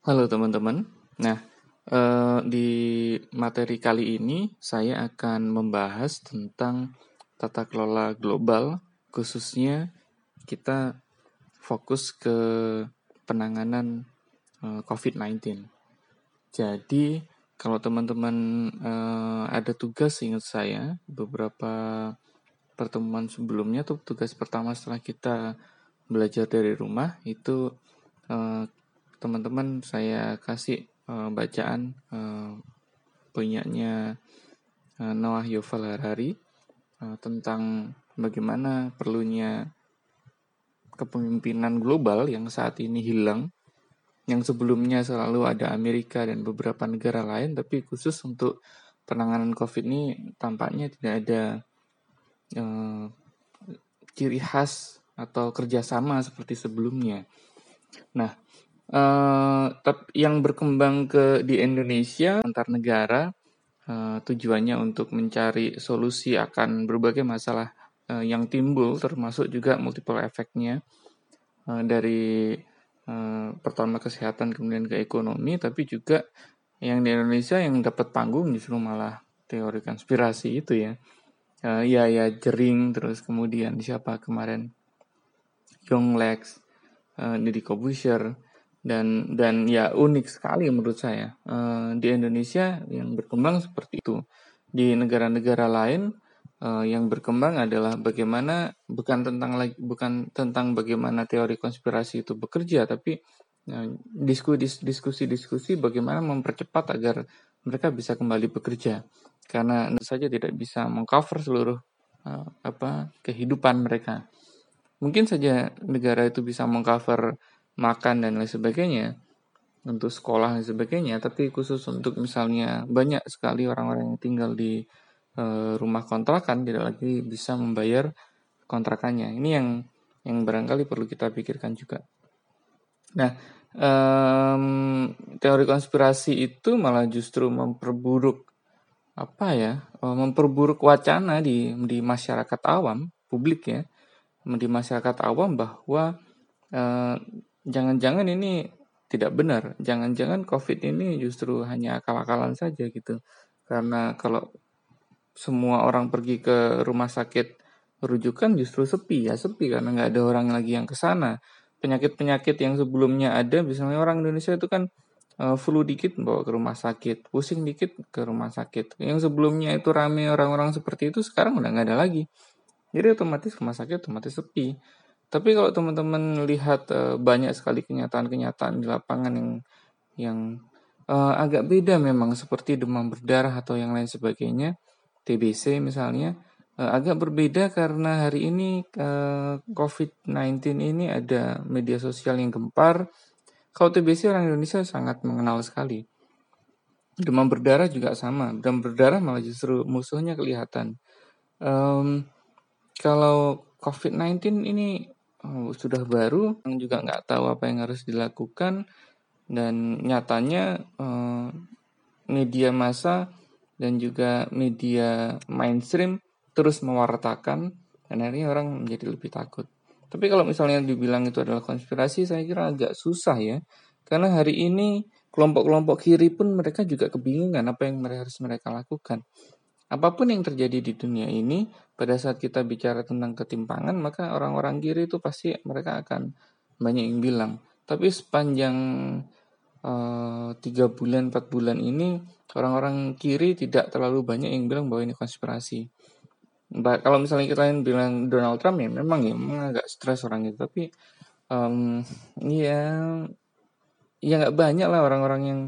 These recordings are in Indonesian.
Halo teman-teman. Nah, eh, di materi kali ini saya akan membahas tentang tata kelola global, khususnya kita fokus ke penanganan eh, COVID-19. Jadi, kalau teman-teman eh, ada tugas, ingat saya beberapa pertemuan sebelumnya tuh tugas pertama setelah kita belajar dari rumah itu eh, teman-teman saya kasih uh, bacaan uh, punyanya uh, Noah Yuval Harari uh, tentang bagaimana perlunya kepemimpinan global yang saat ini hilang yang sebelumnya selalu ada Amerika dan beberapa negara lain tapi khusus untuk penanganan COVID ini tampaknya tidak ada uh, ciri khas atau kerjasama seperti sebelumnya. Nah, Uh, yang berkembang ke di Indonesia antar negara uh, tujuannya untuk mencari solusi akan berbagai masalah uh, yang timbul termasuk juga multiple efeknya uh, dari uh, pertama kesehatan kemudian ke ekonomi tapi juga yang di Indonesia yang dapat panggung justru malah teori konspirasi itu ya. Uh, ya ya jering terus kemudian siapa kemarin? Young Lex uh, Deddy dan dan ya unik sekali menurut saya. Uh, di Indonesia yang berkembang seperti itu. Di negara-negara lain uh, yang berkembang adalah bagaimana bukan tentang lagi bukan tentang bagaimana teori konspirasi itu bekerja tapi uh, diskusi diskusi bagaimana mempercepat agar mereka bisa kembali bekerja. Karena saja tidak bisa mengcover seluruh uh, apa kehidupan mereka. Mungkin saja negara itu bisa mengcover makan dan lain sebagainya, untuk sekolah dan sebagainya, tapi khusus untuk misalnya banyak sekali orang-orang yang tinggal di e, rumah kontrakan tidak lagi bisa membayar kontrakannya. Ini yang yang barangkali perlu kita pikirkan juga. Nah, um, teori konspirasi itu malah justru memperburuk apa ya, eh, memperburuk wacana di di masyarakat awam, publik ya, di masyarakat awam bahwa uh, jangan-jangan ini tidak benar. Jangan-jangan COVID ini justru hanya akal-akalan saja gitu. Karena kalau semua orang pergi ke rumah sakit rujukan justru sepi ya sepi karena nggak ada orang lagi yang ke sana. Penyakit-penyakit yang sebelumnya ada, misalnya orang Indonesia itu kan uh, flu dikit bawa ke rumah sakit, pusing dikit ke rumah sakit. Yang sebelumnya itu rame orang-orang seperti itu sekarang udah nggak ada lagi. Jadi otomatis rumah sakit otomatis sepi. Tapi kalau teman-teman lihat uh, banyak sekali kenyataan-kenyataan di lapangan yang yang uh, agak beda memang seperti demam berdarah atau yang lain sebagainya, TBC misalnya uh, agak berbeda karena hari ini uh, COVID-19 ini ada media sosial yang gempar. Kalau TBC orang Indonesia sangat mengenal sekali. Demam berdarah juga sama. Demam berdarah malah justru musuhnya kelihatan. Um, kalau COVID-19 ini sudah baru, yang juga nggak tahu apa yang harus dilakukan, dan nyatanya eh, media massa dan juga media mainstream terus mewartakan, dan akhirnya orang menjadi lebih takut. Tapi kalau misalnya dibilang itu adalah konspirasi, saya kira agak susah ya, karena hari ini kelompok-kelompok kiri pun mereka juga kebingungan apa yang harus mereka lakukan. Apa pun yang terjadi di dunia ini, pada saat kita bicara tentang ketimpangan, maka orang-orang kiri itu pasti mereka akan banyak yang bilang. Tapi sepanjang eh, tiga uh, bulan, empat bulan ini, orang-orang kiri tidak terlalu banyak yang bilang bahwa ini konspirasi. Bah, kalau misalnya kita yang bilang Donald Trump ya memang ya memang agak stres orang itu, tapi um, ya ya nggak banyak lah orang-orang yang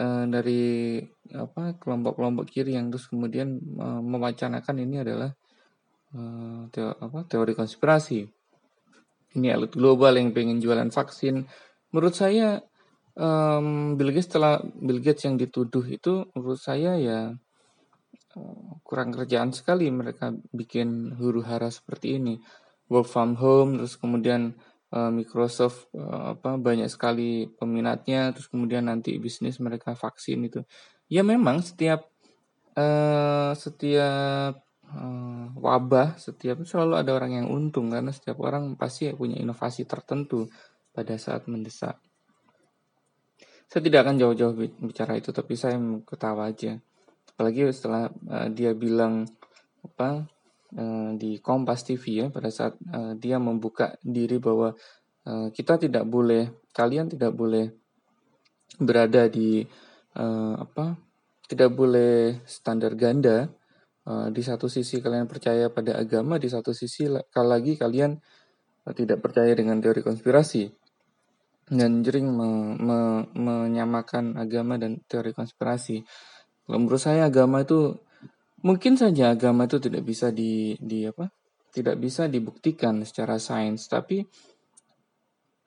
uh, dari apa kelompok-kelompok kiri yang terus kemudian uh, mewacanakan ini adalah teo, apa, teori konspirasi. Ini elit global yang pengen jualan vaksin. Menurut saya um, Bill Gates setelah Bill Gates yang dituduh itu menurut saya ya uh, kurang kerjaan sekali mereka bikin huru hara seperti ini. Work from home terus kemudian Eh, Microsoft uh, apa banyak sekali peminatnya terus kemudian nanti bisnis mereka vaksin itu ya memang setiap uh, setiap uh, wabah setiap selalu ada orang yang untung karena setiap orang pasti punya inovasi tertentu pada saat mendesak saya tidak akan jauh-jauh bicara itu, tapi saya ketawa aja. Apalagi setelah uh, dia bilang apa uh, di Kompas TV ya pada saat uh, dia membuka diri bahwa uh, kita tidak boleh, kalian tidak boleh berada di uh, apa, tidak boleh standar ganda. Uh, di satu sisi kalian percaya pada agama, di satu sisi lagi kalian uh, tidak percaya dengan teori konspirasi dan jering me, me, menyamakan agama dan teori konspirasi. Kalau menurut saya agama itu mungkin saja agama itu tidak bisa di, di apa? Tidak bisa dibuktikan secara sains, tapi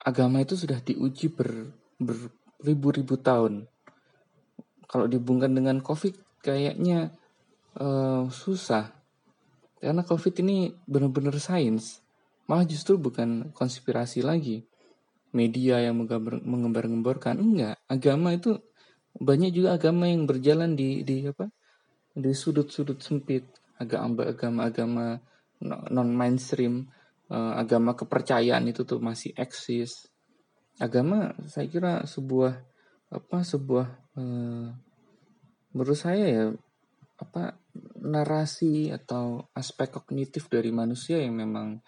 agama itu sudah diuji ber, beribu-ribu tahun. Kalau dibungkan dengan COVID kayaknya uh, susah. Karena COVID ini benar-benar sains. Malah justru bukan konspirasi lagi. Media yang mengembar-gemborkan enggak. Agama itu banyak juga agama yang berjalan di di apa? Di sudut-sudut sempit. Agama agama-agama non mainstream uh, agama kepercayaan itu tuh masih eksis. Agama saya kira sebuah apa sebuah uh, menurut saya ya apa narasi atau aspek kognitif dari manusia yang memang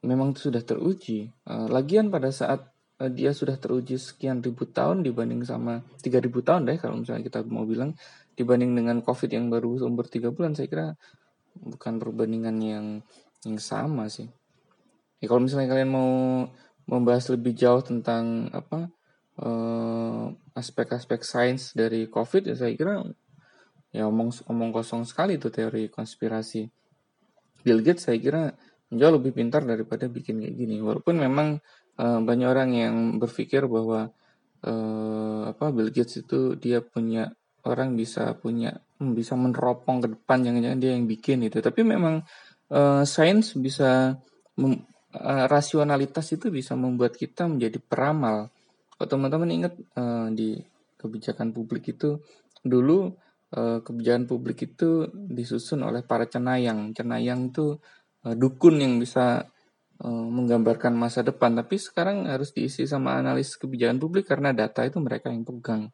memang sudah teruji. Uh, lagian pada saat uh, dia sudah teruji sekian ribu tahun dibanding sama 3000 tahun deh kalau misalnya kita mau bilang dibanding dengan COVID yang baru umur 3 bulan saya kira bukan perbandingan yang yang sama sih. Ya kalau misalnya kalian mau membahas lebih jauh tentang apa uh, aspek-aspek sains dari COVID ya saya kira ya omong omong kosong sekali itu teori konspirasi. Bill Gates saya kira jauh lebih pintar daripada bikin kayak gini. Walaupun memang uh, banyak orang yang berpikir bahwa uh, apa Bill Gates itu dia punya orang bisa punya hmm, bisa meneropong ke depan jangan-jangan dia yang bikin itu. Tapi memang uh, sains bisa mem, uh, rasionalitas itu bisa membuat kita menjadi peramal. Kalau teman-teman ingat uh, di kebijakan publik itu dulu uh, kebijakan publik itu disusun oleh para cenayang. Cenayang itu uh, dukun yang bisa uh, menggambarkan masa depan, tapi sekarang harus diisi sama analis kebijakan publik karena data itu mereka yang pegang,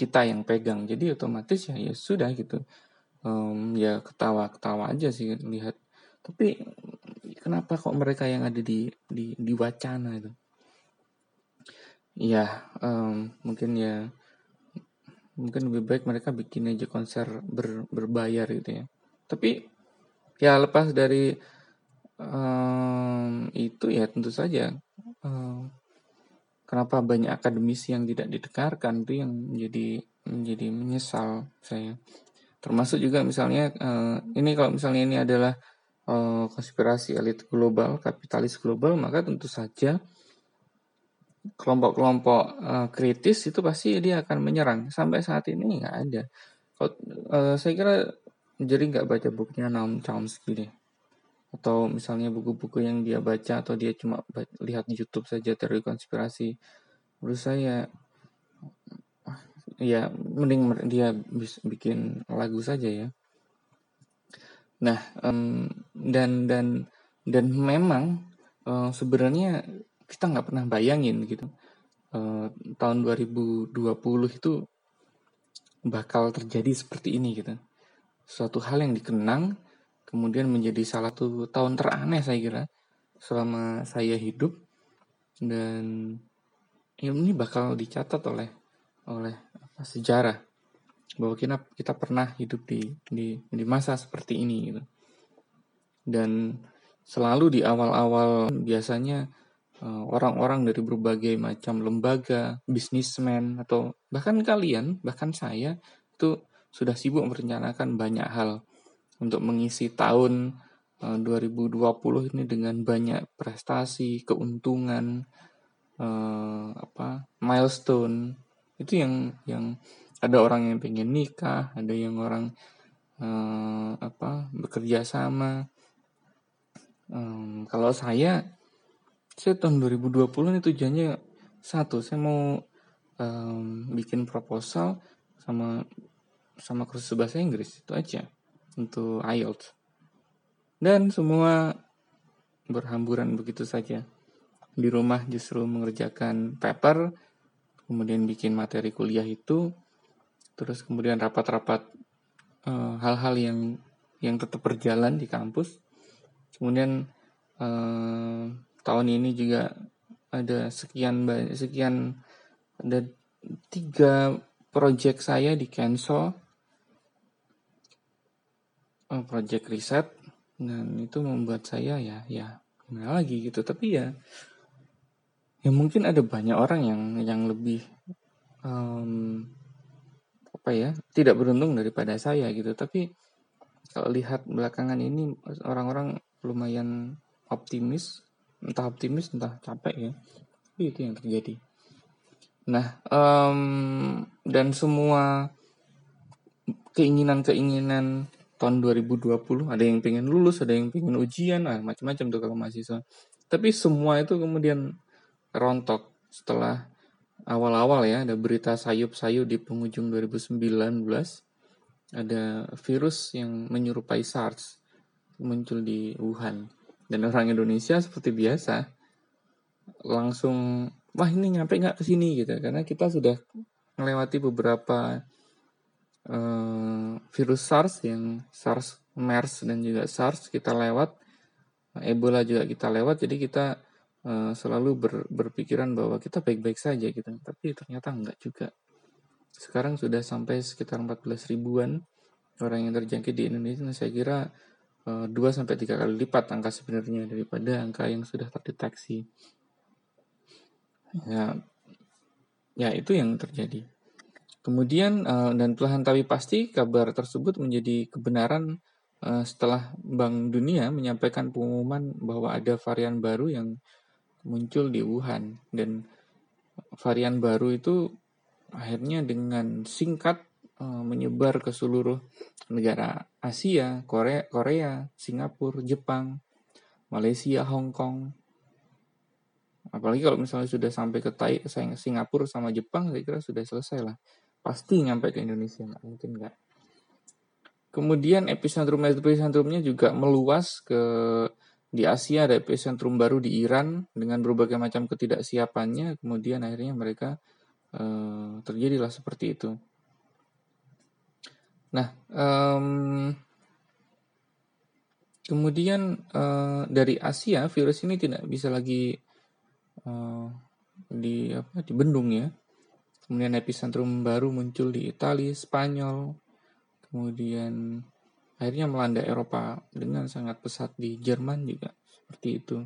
kita yang pegang. Jadi otomatis ya ya sudah gitu. Um, ya ketawa-ketawa aja sih lihat. Tapi kenapa kok mereka yang ada di di, di wacana itu? Ya, um, mungkin ya mungkin lebih baik mereka bikin aja konser ber, berbayar gitu ya. Tapi ya lepas dari um, itu ya tentu saja um, kenapa banyak akademisi yang tidak didengarkan itu yang menjadi menjadi menyesal saya termasuk juga misalnya uh, ini kalau misalnya ini adalah uh, konspirasi elit global kapitalis global maka tentu saja kelompok-kelompok uh, kritis itu pasti dia akan menyerang. Sampai saat ini nggak ada. Kalau uh, saya kira jadi nggak baca bukunya Noam Chomsky deh. Atau misalnya buku-buku yang dia baca atau dia cuma lihat di YouTube saja teori konspirasi. Menurut saya ya mending dia bikin lagu saja ya. Nah um, dan dan dan memang uh, sebenarnya kita nggak pernah bayangin gitu. Uh, tahun 2020 itu bakal terjadi seperti ini gitu. Suatu hal yang dikenang kemudian menjadi salah satu tahun teraneh saya kira selama saya hidup. Dan ini bakal dicatat oleh oleh apa, sejarah. Bahwa kita kita pernah hidup di di di masa seperti ini gitu. Dan selalu di awal-awal biasanya eh, orang-orang dari berbagai macam lembaga, bisnismen atau bahkan kalian, bahkan saya itu sudah sibuk merencanakan banyak hal untuk mengisi tahun 2020 eh, ini dengan banyak prestasi, keuntungan, uh, apa milestone itu yang yang ada orang yang pengen nikah, ada yang orang uh, apa bekerja sama. Um, kalau saya, saya tahun 2020 ini tujuannya satu, saya mau um, bikin proposal sama sama kursus bahasa Inggris itu aja untuk IELTS. Dan semua berhamburan begitu saja. Di rumah justru mengerjakan paper, kemudian bikin materi kuliah itu, terus kemudian rapat-rapat uh, hal-hal yang yang tetap berjalan di kampus. Kemudian uh, tahun ini juga ada sekian banyak sekian ada tiga project saya di cancel. Uh, project riset dan itu membuat saya ya ya gimana lagi gitu. Tapi ya ya mungkin ada banyak orang yang yang lebih um, apa ya tidak beruntung daripada saya gitu. Tapi kalau lihat belakangan ini orang-orang lumayan optimis entah optimis entah capek ya. Itu yang terjadi. Nah um, dan semua keinginan-keinginan tahun 2020 ada yang pengen lulus ada yang pengen ujian ah, macam-macam tuh kalau mahasiswa. Tapi semua itu kemudian rontok setelah awal-awal ya ada berita sayup-sayup di penghujung 2019 ada virus yang menyerupai SARS muncul di Wuhan dan orang Indonesia seperti biasa langsung wah ini nyampe nggak ke sini? gitu. Karena kita sudah melewati beberapa uh, virus SARS yang SARS, MERS dan juga SARS kita lewat, Ebola juga kita lewat, jadi kita uh, selalu ber, berpikiran bahwa kita baik-baik saja gitu, tapi ternyata enggak juga. Sekarang sudah sampai sekitar 14 ribuan orang yang terjangkit di Indonesia, saya kira 2 sampai 3 kali lipat angka sebenarnya daripada angka yang sudah terdeteksi. Ya, ya itu yang terjadi. Kemudian uh, dan perlahan tapi pasti kabar tersebut menjadi kebenaran uh, setelah Bank Dunia menyampaikan pengumuman bahwa ada varian baru yang muncul di Wuhan dan varian baru itu akhirnya dengan singkat uh, menyebar ke seluruh negara Asia, Korea, Korea, Singapura, Jepang, Malaysia, Hong Kong. Apalagi kalau misalnya sudah sampai ke Tai, Singapura sama Jepang, saya kira sudah selesai lah. Pasti nyampe ke Indonesia nggak mungkin nggak. Kemudian epicentrum epicentrumnya juga meluas ke di Asia ada epicentrum baru di Iran dengan berbagai macam ketidaksiapannya. Kemudian akhirnya mereka eh, terjadilah seperti itu nah um, kemudian uh, dari Asia virus ini tidak bisa lagi uh, di apa dibendung ya Kemudian epicentrum baru muncul di Italia, Spanyol, kemudian akhirnya melanda Eropa dengan sangat pesat di Jerman juga seperti itu.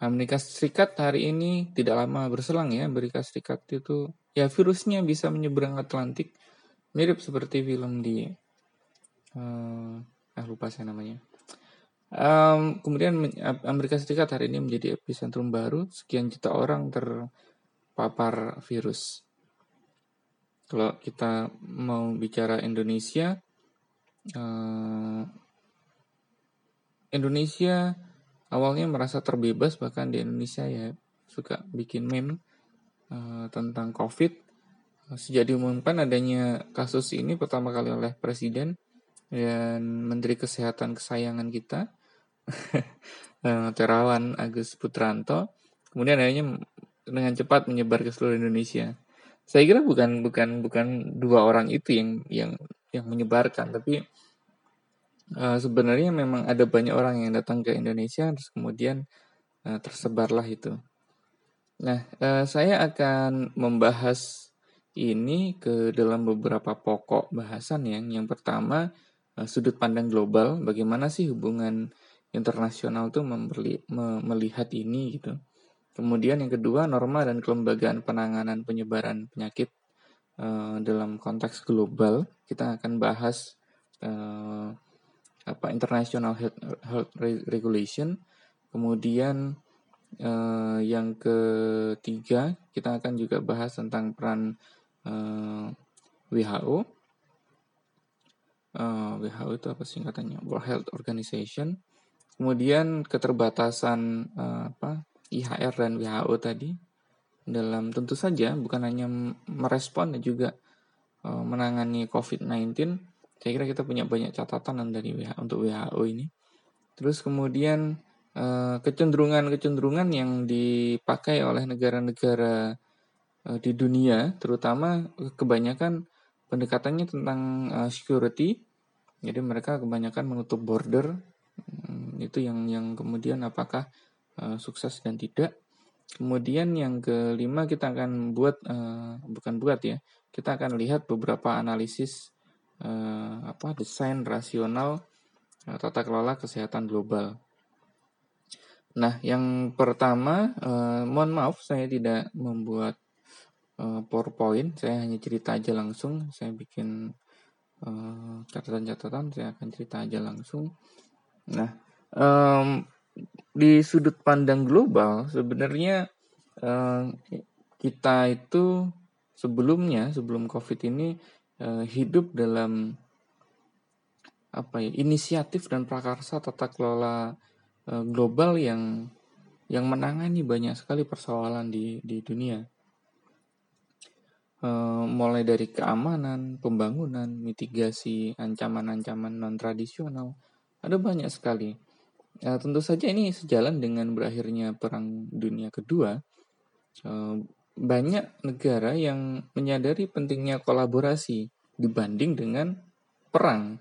Amerika Serikat hari ini tidak lama berselang ya, Amerika Serikat itu ya virusnya bisa menyeberang Atlantik, mirip seperti film di uh, ah lupa saya namanya. Um, kemudian Amerika Serikat hari ini menjadi epicentrum baru, sekian juta orang terpapar virus. Kalau kita mau bicara Indonesia, uh, Indonesia awalnya merasa terbebas bahkan di Indonesia ya suka bikin meme uh, tentang COVID. Sejak diumumkan adanya kasus ini pertama kali oleh Presiden dan Menteri Kesehatan kesayangan kita, uh, Terawan Agus Putranto, kemudian akhirnya dengan cepat menyebar ke seluruh Indonesia. Saya kira bukan bukan bukan dua orang itu yang yang yang menyebarkan tapi uh, sebenarnya memang ada banyak orang yang datang ke Indonesia terus kemudian uh, tersebarlah itu. Nah uh, saya akan membahas ini ke dalam beberapa pokok bahasan yang yang pertama uh, sudut pandang global bagaimana sih hubungan internasional tuh membeli, me, melihat ini gitu Kemudian yang kedua, norma dan kelembagaan penanganan penyebaran penyakit uh, dalam konteks global. Kita akan bahas uh, apa international health, health regulation. Kemudian uh, yang ketiga, kita akan juga bahas tentang peran uh, WHO. Uh, WHO itu apa singkatannya? World Health Organization. Kemudian keterbatasan uh, apa IHR dan WHO tadi dalam tentu saja bukan hanya merespon dan juga uh, menangani COVID-19. Saya kira kita punya banyak catatan dari WHO untuk WHO ini. Terus kemudian kecenderungan-kecenderungan yang dipakai oleh negara-negara di dunia, terutama kebanyakan pendekatannya tentang uh, security. Jadi mereka kebanyakan menutup border. Hmm, itu yang yang kemudian apakah sukses dan tidak. Kemudian yang kelima kita akan buat bukan buat ya, kita akan lihat beberapa analisis apa desain rasional tata kelola kesehatan global. Nah, yang pertama, mohon maaf saya tidak membuat uh, PowerPoint, saya hanya cerita aja langsung. Saya bikin catatan-catatan, uh, saya akan cerita aja langsung. Nah, di sudut pandang global sebenarnya uh, kita itu sebelumnya sebelum covid ini hidup dalam apa ya inisiatif dan prakarsa tata kelola global yang yang menangani banyak sekali persoalan di di dunia uh, mulai dari keamanan pembangunan mitigasi ancaman-ancaman non tradisional ada banyak sekali Ya, tentu saja ini sejalan dengan berakhirnya Perang Dunia Kedua. Eh, banyak negara yang menyadari pentingnya kolaborasi dibanding dengan perang.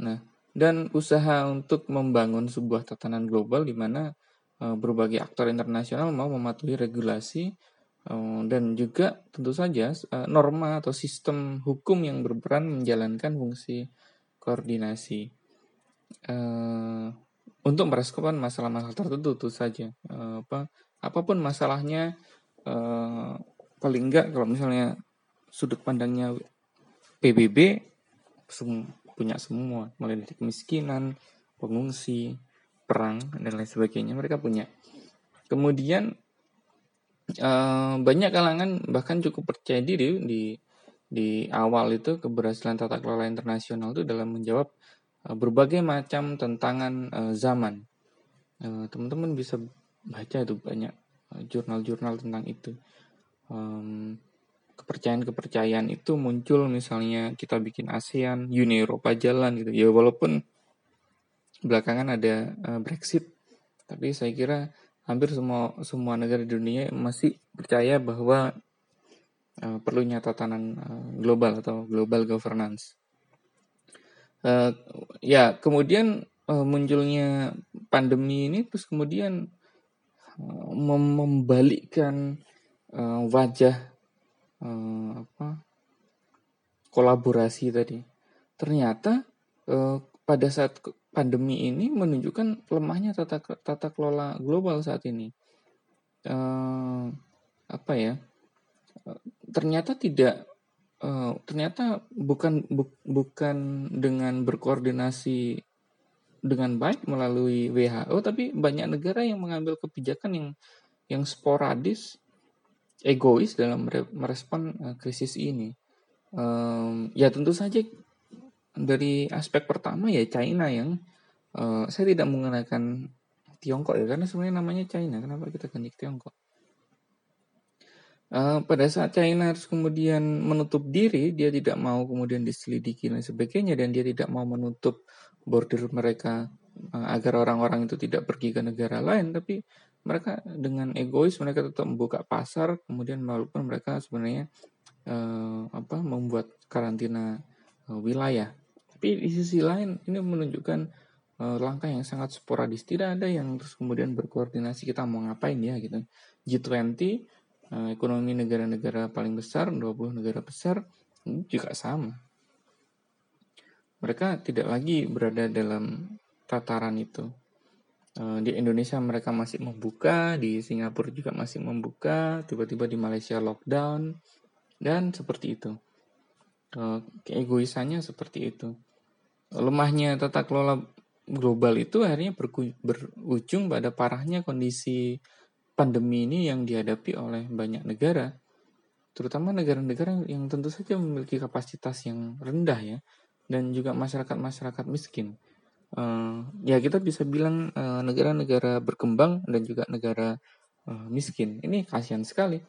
Nah, dan usaha untuk membangun sebuah tatanan global di mana eh, berbagai aktor internasional mau mematuhi regulasi eh, dan juga tentu saja norma atau sistem hukum yang berperan menjalankan fungsi koordinasi. Untuk merespon masalah-masalah tertentu itu saja. Apa apa pun masalahnya paling enggak kalau misalnya sudut pandangnya PBB punya semua. Mulai kemiskinan pengungsi perang dan lain sebagainya mereka punya. Kemudian uh, banyak kalangan bahkan cukup percaya diri di di awal itu keberhasilan tata kelola internasional itu dalam menjawab Eh, berbagai macam tantangan uh, zaman. teman teman-teman bisa baca itu banyak jurnal-jurnal tentang itu. Um, kepercayaan-kepercayaan itu muncul misalnya kita bikin ASEAN, Uni Eropa jalan gitu. Ya walaupun belakangan ada uh, Brexit, tapi saya kira hampir semua semua negara di dunia masih percaya bahwa uh, perlunya tatanan uh, global atau global governance. Uh, ya kemudian uh, munculnya pandemi ini terus kemudian uh, mem membalikkan uh, wajah uh, apa kolaborasi tadi. Ternyata uh, pada saat pandemi ini menunjukkan lemahnya tata tata kelola global saat ini. Uh, apa ya? ternyata tidak uh, ternyata bukan bu, bukan dengan berkoordinasi dengan baik melalui WHO tapi banyak negara yang mengambil kebijakan yang yang sporadis egois dalam merespon krisis ini um, ya tentu saja dari aspek pertama ya China yang uh, saya tidak menggunakan Tiongkok ya karena sebenarnya namanya China. Kenapa kita ganti Tiongkok? Uh, pada saat China harus kemudian menutup diri, dia tidak mau kemudian diselidiki dan sebagainya, dan dia tidak mau menutup border mereka uh, agar orang-orang itu tidak pergi ke negara lain, tapi mereka dengan egois mereka tetap membuka pasar, kemudian walaupun mereka sebenarnya uh, apa membuat karantina wilayah. Tapi di sisi lain ini menunjukkan uh, langkah yang sangat sporadis, tidak ada yang terus kemudian berkoordinasi kita mau ngapain ya gitu. G20 Eh, ekonomi negara-negara paling besar, 20 negara besar, juga sama. Mereka tidak lagi berada dalam tataran itu. Eh, di Indonesia mereka masih membuka, di Singapura juga masih membuka, tiba-tiba di Malaysia lockdown, dan seperti itu. Eh, keegoisannya seperti itu. Lemahnya tata kelola global itu akhirnya berujung pada parahnya kondisi pandemi ini yang dihadapi oleh banyak negara, terutama negara-negara yang tentu saja memiliki kapasitas yang rendah ya, dan juga masyarakat-masyarakat miskin. Uh, ya kita bisa bilang eh, negara-negara berkembang dan juga negara uh, miskin. Ini kasihan sekali.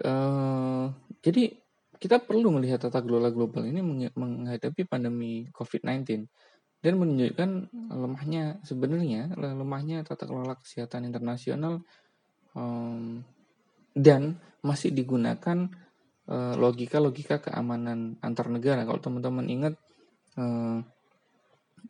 Uh, jadi kita perlu melihat tata kelola global ini menghadapi pandemi COVID-19 dan menunjukkan lemahnya sebenarnya lemahnya tata kelola kesehatan internasional um, dan masih digunakan logika logika-logika keamanan antar negara. Kalau teman-teman ingat uh,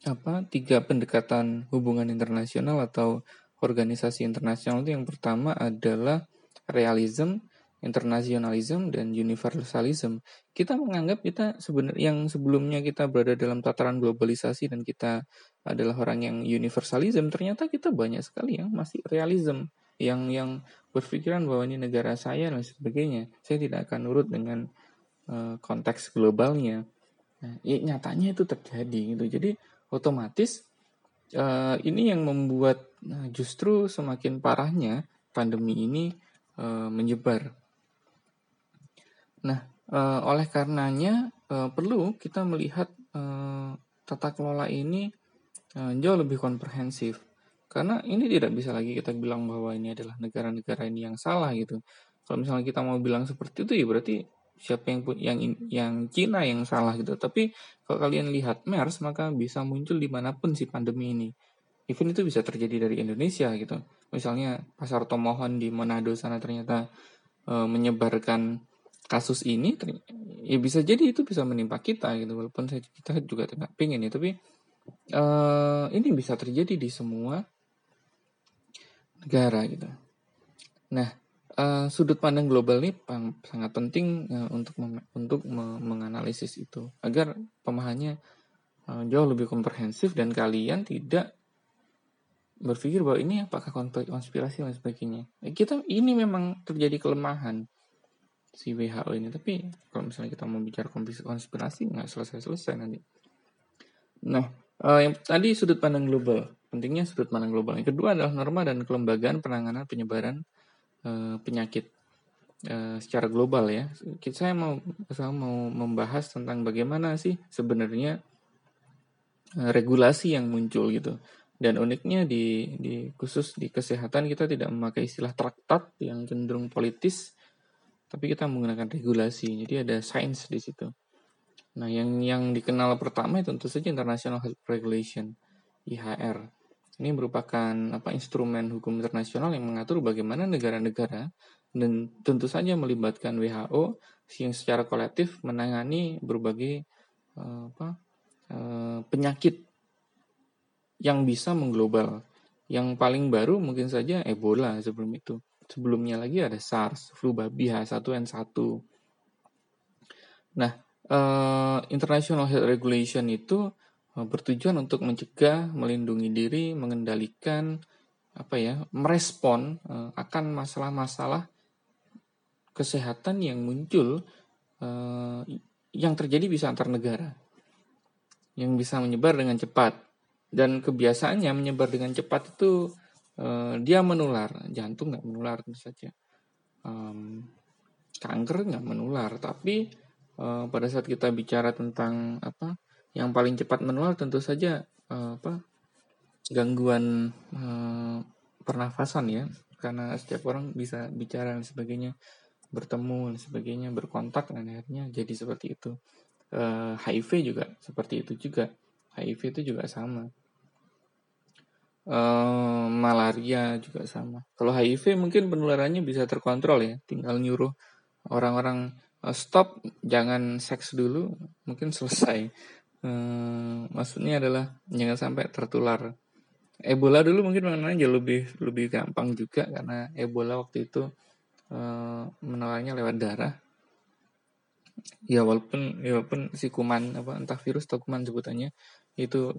apa tiga pendekatan hubungan internasional atau organisasi internasional itu yang pertama adalah realism, internasionalisme dan universalism. Kita menganggap kita sebenarnya yang sebelumnya kita berada dalam tataran globalisasi dan kita adalah orang yang universalism, ternyata kita banyak sekali yang masih realism, yang yang berpikiran bahwa ini negara saya dan sebagainya. Saya tidak akan nurut dengan uh, konteks globalnya. Nah, ya, nyatanya itu terjadi gitu. Jadi otomatis uh, ini yang membuat uh, justru semakin parahnya pandemi ini uh, menyebar. Nah, uh, oleh karenanya uh, perlu kita melihat uh, tata kelola ini uh, jauh lebih komprehensif. Karena ini tidak bisa lagi kita bilang bahwa ini adalah negara-negara ini yang salah gitu. Kalau misalnya kita mau bilang seperti itu ya berarti siapa yang yang yang Cina yang salah gitu. Tapi kalau kalian lihat MERS maka bisa muncul di mana pun si pandemi ini. Even itu bisa terjadi dari Indonesia gitu. Misalnya pasar Tomohon di Manado sana ternyata e, menyebarkan kasus ini, ya bisa jadi itu bisa menimpa kita gitu. Walaupun kita juga tidak pingin ya, tapi e, ini bisa terjadi di semua negara gitu. Nah, uh, sudut pandang global ini sangat penting uh, untuk untuk menganalisis itu agar pemahamannya uh, jauh lebih komprehensif dan kalian tidak berpikir bahwa ini apakah konspirasi dan sebagainya. Kita ini memang terjadi kelemahan si WHO ini, tapi kalau misalnya kita mau bicara konspirasi nggak selesai-selesai nanti. Nah, uh, yang tadi sudut pandang global, pentingnya sudut pandang global. Yang kedua adalah norma dan kelembagaan penanganan penyebaran uh, penyakit uh, secara global ya. Saya mau saya mau membahas tentang bagaimana sih sebenarnya uh, regulasi yang muncul gitu. Dan uniknya di, di khusus di kesehatan kita tidak memakai istilah traktat yang cenderung politis, tapi kita menggunakan regulasi. Jadi ada sains di situ. Nah, yang yang dikenal pertama itu tentu saja International Health Regulation (IHR). Ini merupakan apa instrumen hukum internasional yang mengatur bagaimana negara-negara dan tentu saja melibatkan WHO yang secara kolektif menangani berbagai uh, apa, uh, penyakit yang bisa mengglobal. Yang paling baru mungkin saja Ebola sebelum itu. Sebelumnya lagi ada SARS, flu babi H1N1. Nah, uh, International Health Regulation itu Eh, bertujuan untuk mencegah, melindungi diri, mengendalikan apa ya, merespon uh, akan masalah-masalah kesehatan yang muncul yang terjadi bisa antar negara. Yang bisa menyebar dengan cepat. Dan kebiasaannya menyebar dengan cepat itu uh, dia menular, jantung nggak menular tentu saja. Um, kanker nggak menular, tapi uh, pada saat kita bicara tentang apa yang paling cepat menular tentu saja uh, apa gangguan uh, pernafasan ya. Karena setiap orang bisa bicara dan sebagainya bertemu dan sebagainya berkontak dan akhirnya jadi seperti itu. Uh, eh, HIV juga seperti itu juga. HIV itu juga sama uh, malaria juga sama kalau HIV mungkin penularannya bisa terkontrol ya tinggal nyuruh orang-orang uh, stop jangan seks dulu mungkin selesai Hmm, maksudnya adalah jangan sampai tertular. Ebola dulu mungkin jauh lebih lebih gampang juga karena Ebola waktu itu uh, menularnya lewat darah. Ya walaupun ya walaupun si kuman apa entah virus atau kuman sebutannya itu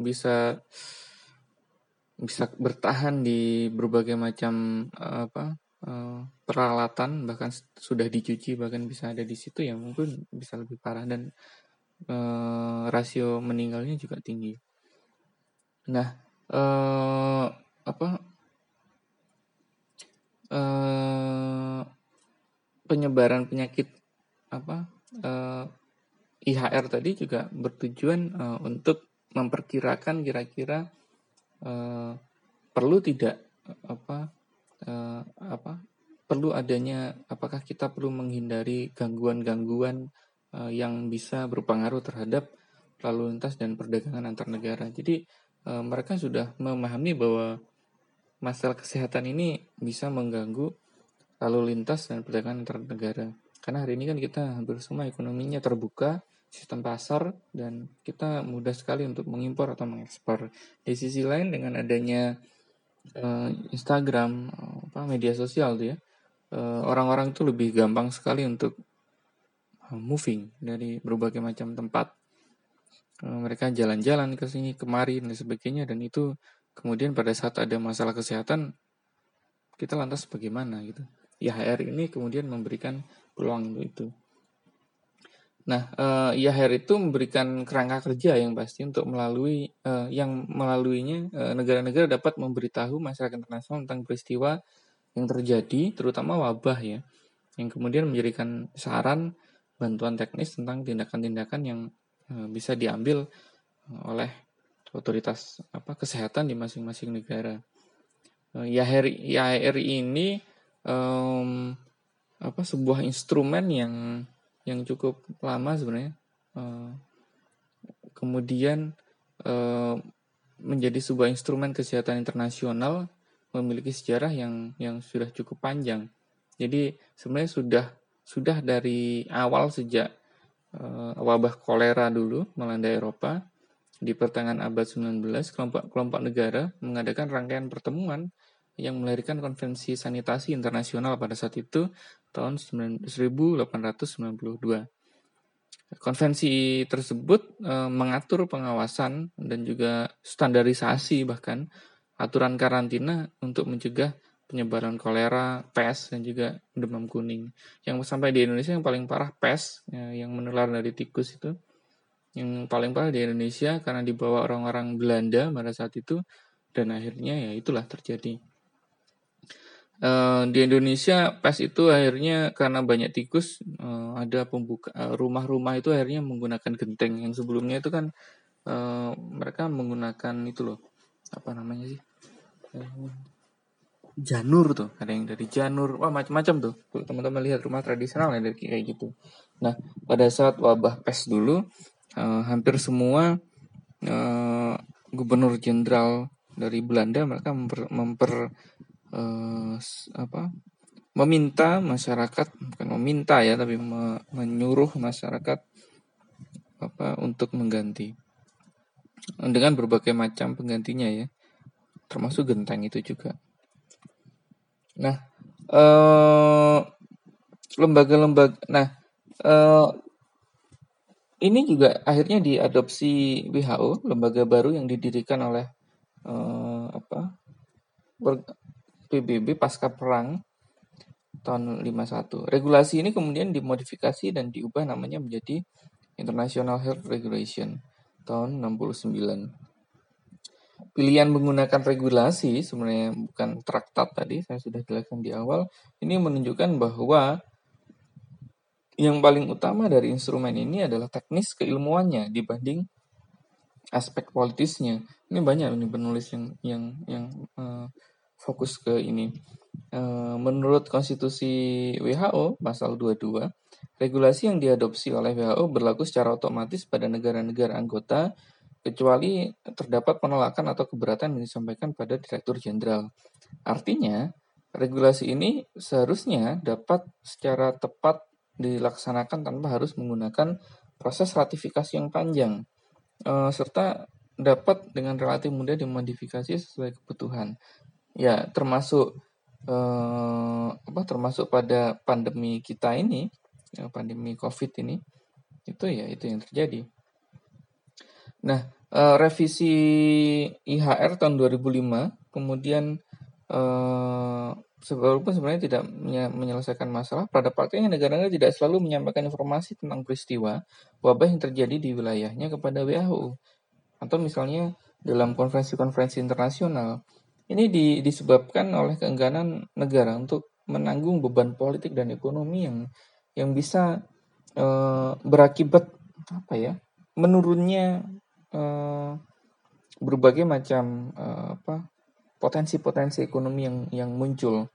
bisa bisa bertahan di berbagai macam uh, apa uh, peralatan bahkan sudah dicuci bahkan bisa ada di situ ya mungkin bisa lebih parah dan uh, rasio meninggalnya juga tinggi. Nah, uh, apa uh, penyebaran penyakit apa uh, IHR tadi juga bertujuan uh, untuk memperkirakan kira-kira uh, perlu tidak apa uh, apa perlu adanya apakah kita perlu menghindari gangguan-gangguan uh, yang bisa berpengaruh terhadap lalu lintas dan perdagangan antar negara. Jadi uh, mereka sudah memahami bahwa masalah kesehatan ini bisa mengganggu lalu lintas dan perdagangan antar negara. Karena hari ini kan kita hampir semua ekonominya terbuka, sistem pasar, dan kita mudah sekali untuk mengimpor atau mengekspor. Di sisi lain dengan adanya uh, Instagram, apa media sosial tuh ya, uh, orang-orang tuh lebih gampang sekali untuk moving dari berbagai macam tempat. Uh, mereka jalan-jalan ke sini, kemari dan sebagainya, dan itu kemudian pada saat ada masalah kesehatan kita lantas bagaimana gitu. IHR ini kemudian memberikan peluang untuk itu. Nah, uh, eh, itu memberikan kerangka kerja yang pasti untuk melalui uh, yang melaluinya negara negara-negara dapat memberitahu masyarakat internasional tentang peristiwa yang terjadi, terutama wabah ya, yang kemudian menjadikan saran bantuan teknis tentang tindakan-tindakan yang uh, bisa diambil oleh otoritas apa kesehatan di masing-masing negara. Uh, IHR ini um, apa sebuah instrumen yang yang cukup lama sebenarnya uh, kemudian uh, menjadi sebuah instrumen kesehatan internasional memiliki sejarah yang yang sudah cukup panjang. Jadi sebenarnya sudah sudah dari awal sejak uh, wabah kolera dulu melanda Eropa di pertengahan abad 19 kelompok-kelompok negara mengadakan rangkaian pertemuan yang melahirkan konvensi sanitasi internasional pada saat itu tahun 1892. Konvensi tersebut e, mengatur pengawasan dan juga standarisasi bahkan aturan karantina untuk mencegah penyebaran kolera, pes, dan juga demam kuning. Yang sampai di Indonesia yang paling parah pes, ya, yang menular dari tikus itu. Yang paling parah di Indonesia karena dibawa orang-orang Belanda pada saat itu, dan akhirnya ya itulah terjadi Uh, di Indonesia PES itu akhirnya karena banyak tikus uh, ada pembuka uh, rumah-rumah itu akhirnya menggunakan genteng. Yang sebelumnya itu kan mereka menggunakan itu loh apa namanya sih? Janur tuh ada yang dari janur. Wah macam-macam tuh. Teman-teman lihat rumah tradisional ya dari kayak gitu. Nah pada saat wabah pes dulu hampir semua gubernur jenderal dari Belanda mereka memper, memper uh, apa meminta masyarakat bukan meminta ya tapi me, menyuruh masyarakat apa untuk mengganti. Dengan berbagai macam penggantinya ya termasuk genteng itu juga. Nah lembaga lembaga-lembaga nah uh, ini juga akhirnya diadopsi WHO lembaga baru yang didirikan oleh uh, apa PBB pasca perang tahun 51. Regulasi ini kemudian dimodifikasi dan diubah namanya menjadi International Health Regulation tahun 69. Pilihan menggunakan regulasi sebenarnya bukan traktat tadi saya sudah jelaskan di awal. Ini menunjukkan bahwa yang paling utama dari instrumen ini adalah teknis keilmuannya dibanding aspek politisnya. Ini banyak ini penulis yang yang yang uh, fokus ke ini. Eh, menurut konstitusi WHO pasal 22, regulasi yang diadopsi oleh WHO berlaku secara otomatis pada negara-negara anggota kecuali terdapat penolakan atau keberatan yang disampaikan pada Direktur Jenderal. Artinya, regulasi ini seharusnya dapat secara tepat dilaksanakan tanpa harus menggunakan proses ratifikasi yang panjang, eh, serta dapat dengan relatif mudah dimodifikasi sesuai kebutuhan ya termasuk eh, apa termasuk pada pandemi kita ini ya, pandemi covid ini itu ya itu yang terjadi nah eh, revisi IHR tahun 2005 kemudian eh, Sebelum sebenarnya tidak menyelesaikan masalah, pada praktiknya negara-negara tidak selalu menyampaikan informasi tentang peristiwa wabah yang terjadi di wilayahnya kepada WHO. Atau misalnya dalam konferensi-konferensi internasional, ini di, disebabkan oleh keengganan negara untuk menanggung beban politik dan ekonomi yang yang bisa e, berakibat apa ya menurunnya e, berbagai macam e, apa potensi-potensi ekonomi yang yang muncul.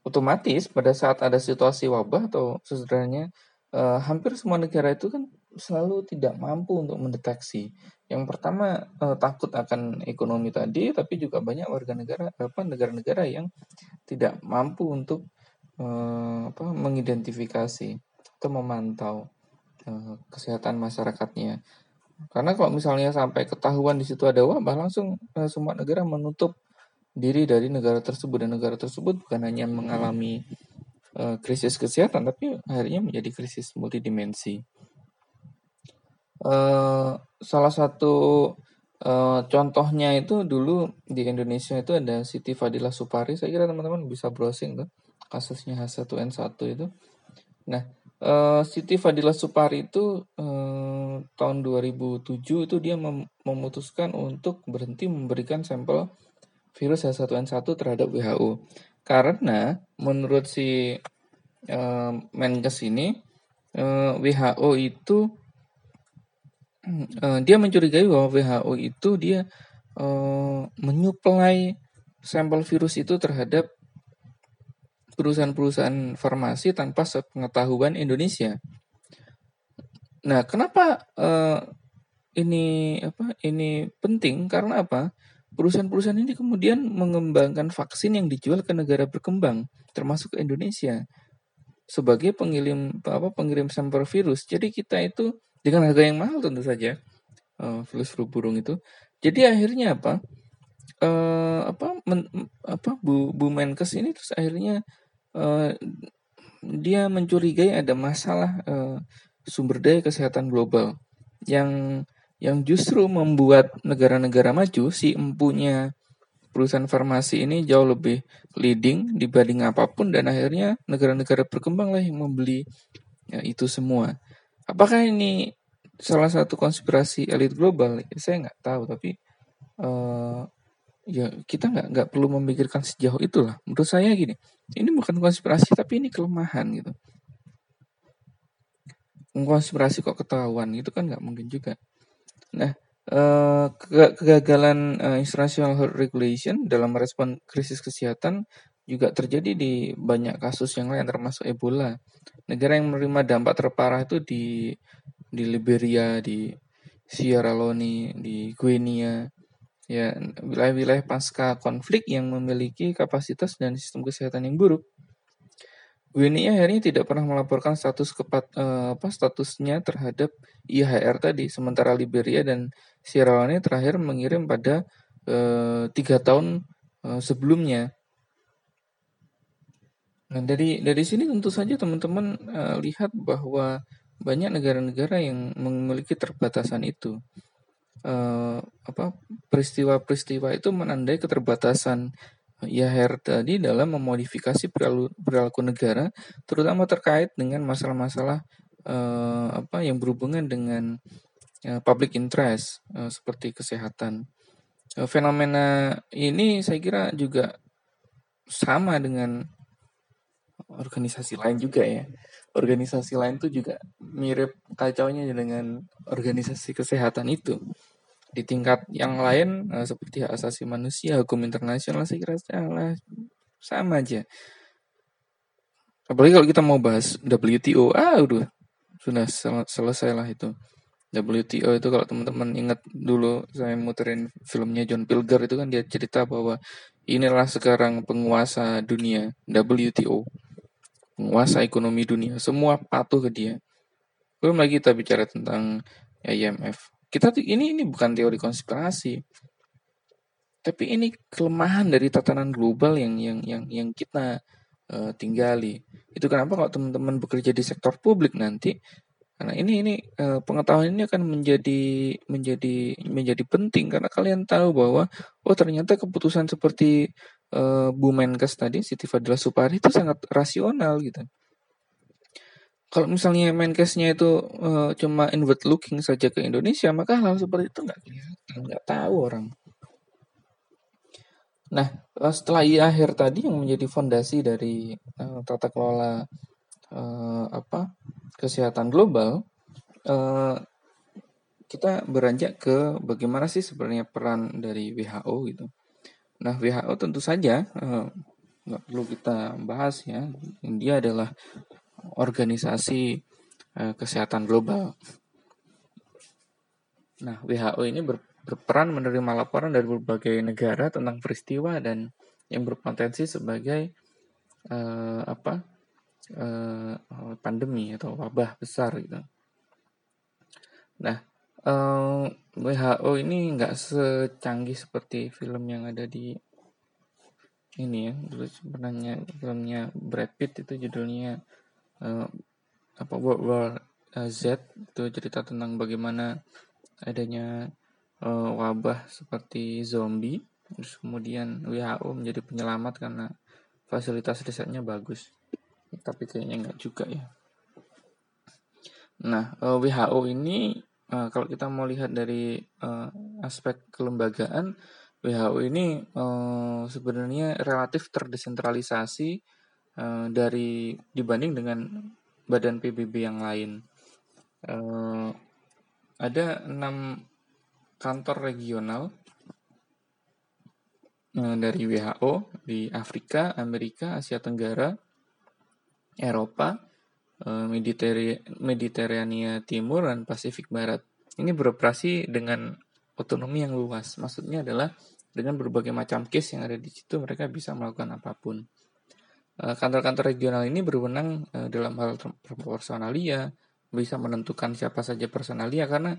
Otomatis pada saat ada situasi wabah atau sesudahnya e, hampir semua negara itu kan selalu tidak mampu untuk mendeteksi yang pertama eh, takut akan ekonomi tadi, tapi juga banyak warga negara apa negara-negara yang tidak mampu untuk eh, apa mengidentifikasi atau memantau eh, kesehatan masyarakatnya. Karena kalau misalnya sampai ketahuan di situ ada wabah, langsung eh, semua negara menutup diri dari negara tersebut dan negara tersebut bukan hanya mengalami eh, krisis kesehatan, tapi akhirnya menjadi krisis multidimensi. Eh, salah satu uh, contohnya itu dulu di Indonesia itu ada Siti Fadila Supari. Saya kira teman-teman bisa browsing tuh kasusnya H1N1 itu. Nah, uh, Siti Fadila Supari itu uh, tahun 2007 itu dia mem memutuskan untuk berhenti memberikan sampel virus H1N1 terhadap WHO. Karena menurut si uh, Menkes ini uh, WHO itu uh, dia mencurigai bahwa WHO itu dia uh, menyuplai sampel virus itu terhadap perusahaan-perusahaan farmasi tanpa sepengetahuan Indonesia. Nah, kenapa uh, ini apa? Ini penting karena apa? Perusahaan-perusahaan ini kemudian mengembangkan vaksin yang dijual ke negara berkembang, termasuk Indonesia sebagai pengirim apa pengirim sampel virus. Jadi kita itu dengan harga yang mahal tentu saja uh, virus flu burung itu. Jadi akhirnya apa? Uh, apa men, apa Bu Bu Menkes ini terus akhirnya uh, dia mencurigai ada masalah uh, sumber daya kesehatan global yang yang justru membuat negara-negara maju si empunya perusahaan farmasi ini jauh lebih leading dibanding apa pun dan akhirnya negara-negara berkembang lah yang membeli ya, itu semua. Apakah ini salah satu konspirasi elit global? Saya nggak tahu, tapi uh, ya kita nggak nggak perlu memikirkan sejauh itulah. Menurut saya gini, ini bukan konspirasi tapi ini kelemahan gitu. Konspirasi kok ketahuan itu kan nggak mungkin juga. Nah, uh, kegagalan uh, international health regulation dalam merespon krisis kesehatan juga terjadi di banyak kasus yang lain termasuk Ebola. Negara yang menerima dampak terparah itu di di Liberia, di Sierra Leone, di Guinea, ya wilayah-wilayah pasca konflik yang memiliki kapasitas dan sistem kesehatan yang buruk. Guinea akhirnya tidak pernah melaporkan status kepat, eh, apa statusnya terhadap IHR tadi, sementara Liberia dan Sierra Leone terakhir mengirim pada eh, tiga tahun eh, sebelumnya. Nah, dari dari sini tentu saja teman-teman uh, lihat bahwa banyak negara-negara yang memiliki terbatasan itu. Uh, apa peristiwa-peristiwa itu menandai keterbatasan IHR tadi dalam memodifikasi perilaku, perilaku negara, terutama terkait dengan masalah-masalah uh, apa yang berhubungan dengan uh, public interest uh, seperti kesehatan. Uh, fenomena ini saya kira juga sama dengan organisasi lain juga ya. Organisasi lain tuh juga mirip kacaunya dengan organisasi kesehatan itu. Di tingkat yang lain uh, seperti hak asasi manusia, hukum internasional saya kira salah sama aja. Apalagi kalau kita mau bahas WTO, ah udah sudah sel selesai lah itu. WTO itu kalau teman-teman ingat dulu saya muterin filmnya John Pilger itu kan dia cerita bahwa inilah sekarang penguasa dunia WTO penguasa ekonomi dunia, semua patuh ke dia. Belum lagi kita bicara tentang IMF. Kita ini ini bukan teori konspirasi. Tapi ini kelemahan dari tatanan global yang yang yang yang kita uh, tinggali. Itu kenapa kalau teman-teman bekerja di sektor publik nanti karena ini ini uh, pengetahuan ini akan menjadi menjadi menjadi penting karena kalian tahu bahwa oh ternyata keputusan seperti uh, Bu Menkes tadi Siti Fadila Supari itu sangat rasional gitu. Kalau misalnya Menkesnya itu uh, cuma inward looking saja ke Indonesia, maka hal seperti itu nggak kelihatan, nggak tahu orang. Nah, setelah akhir tadi yang menjadi fondasi dari uh, tata kelola uh, apa kesehatan global, uh, kita beranjak ke bagaimana sih sebenarnya peran dari WHO gitu. Nah, WHO tentu saja eh, nggak perlu kita bahas ya. Dia adalah organisasi eh, kesehatan global. Nah, WHO ini ber, berperan menerima laporan dari berbagai negara tentang peristiwa dan yang berpotensi sebagai uh, apa uh, pandemi atau wabah besar gitu. Nah, uh, WHO ini nggak secanggih seperti film yang ada di ini ya. Dulu sebenarnya filmnya Brad Pitt itu judulnya uh, apa World War Z. Itu cerita tentang bagaimana adanya uh, wabah seperti zombie. Terus kemudian WHO menjadi penyelamat karena fasilitas risetnya bagus. Tapi kayaknya nggak juga ya. Nah eh, WHO ini uh, kalau kita mau lihat dari uh, aspek kelembagaan WHO ini uh, sebenarnya relatif terdesentralisasi uh, dari dibanding dengan badan PBB yang lain. Uh, ada enam kantor regional dari WHO di Afrika, Amerika, Asia Tenggara, Eropa, uh, Mediterania Timur, dan Pasifik Barat. Ini beroperasi dengan otonomi yang luas. Maksudnya adalah dengan berbagai macam case yang ada di situ mereka bisa melakukan apa pun. Kantor-kantor regional ini berwenang dalam hal proporsionalia, bisa menentukan siapa saja personalia karena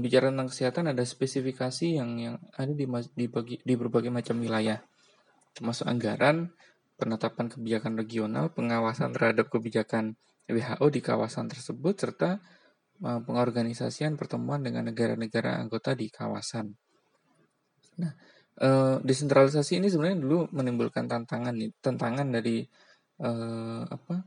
bicara tentang kesehatan ada spesifikasi yang yang ada di di, bagi, di berbagai macam wilayah termasuk anggaran penetapan kebijakan regional pengawasan terhadap kebijakan WHO di kawasan tersebut serta e, pengorganisasian pertemuan dengan negara-negara anggota di kawasan. Nah, e, desentralisasi ini sebenarnya dulu menimbulkan tantangan tantangan dari e, apa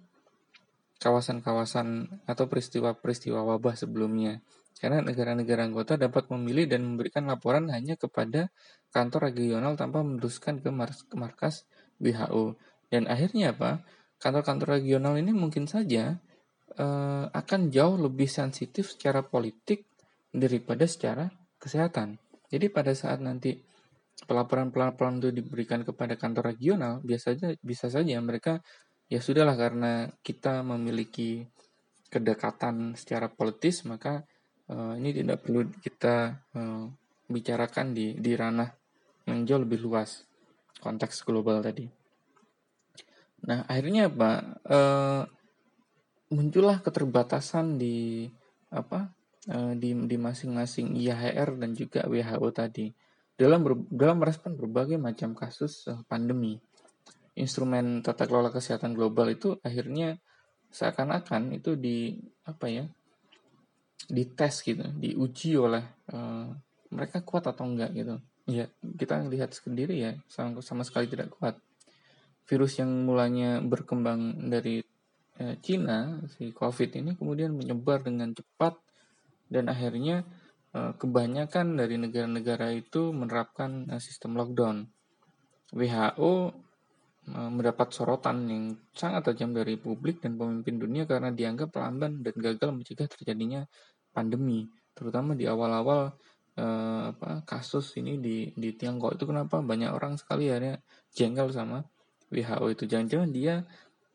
kawasan-kawasan atau peristiwa-peristiwa wabah sebelumnya. Karena negara-negara anggota dapat memilih dan memberikan laporan hanya kepada kantor regional tanpa meneruskan ke markas WHO. Dan akhirnya apa? Kantor-kantor regional ini mungkin saja uh, akan jauh lebih sensitif secara politik daripada secara kesehatan. Jadi pada saat nanti pelaporan-pelaporan itu diberikan kepada kantor regional, biasanya bisa saja mereka ya sudahlah karena kita memiliki kedekatan secara politis maka uh, ini tidak perlu kita uh, bicarakan di di ranah yang jauh lebih luas konteks global tadi. Nah akhirnya apa? Uh, muncullah keterbatasan di apa uh, di di masing-masing IHR dan juga WHO tadi. Dalam ber, dalam merespon berbagai macam kasus uh, pandemi. Instrumen tata kelola kesehatan global itu akhirnya seakan-akan itu di apa ya dites gitu diuji oleh uh, mereka kuat atau enggak gitu. Ya kita lihat sendiri ya sama, sama sekali tidak kuat virus yang mulanya berkembang dari uh, Cina si COVID ini kemudian menyebar dengan cepat dan akhirnya uh, kebanyakan dari negara-negara itu menerapkan uh, sistem lockdown. WHO mendapat sorotan yang sangat tajam dari publik dan pemimpin dunia karena dianggap lamban dan gagal mencegah terjadinya pandemi, terutama di awal-awal apa, kasus ini di di Tiongkok. Itu kenapa banyak orang sekali ya jengkel sama WHO itu jangan-jangan dia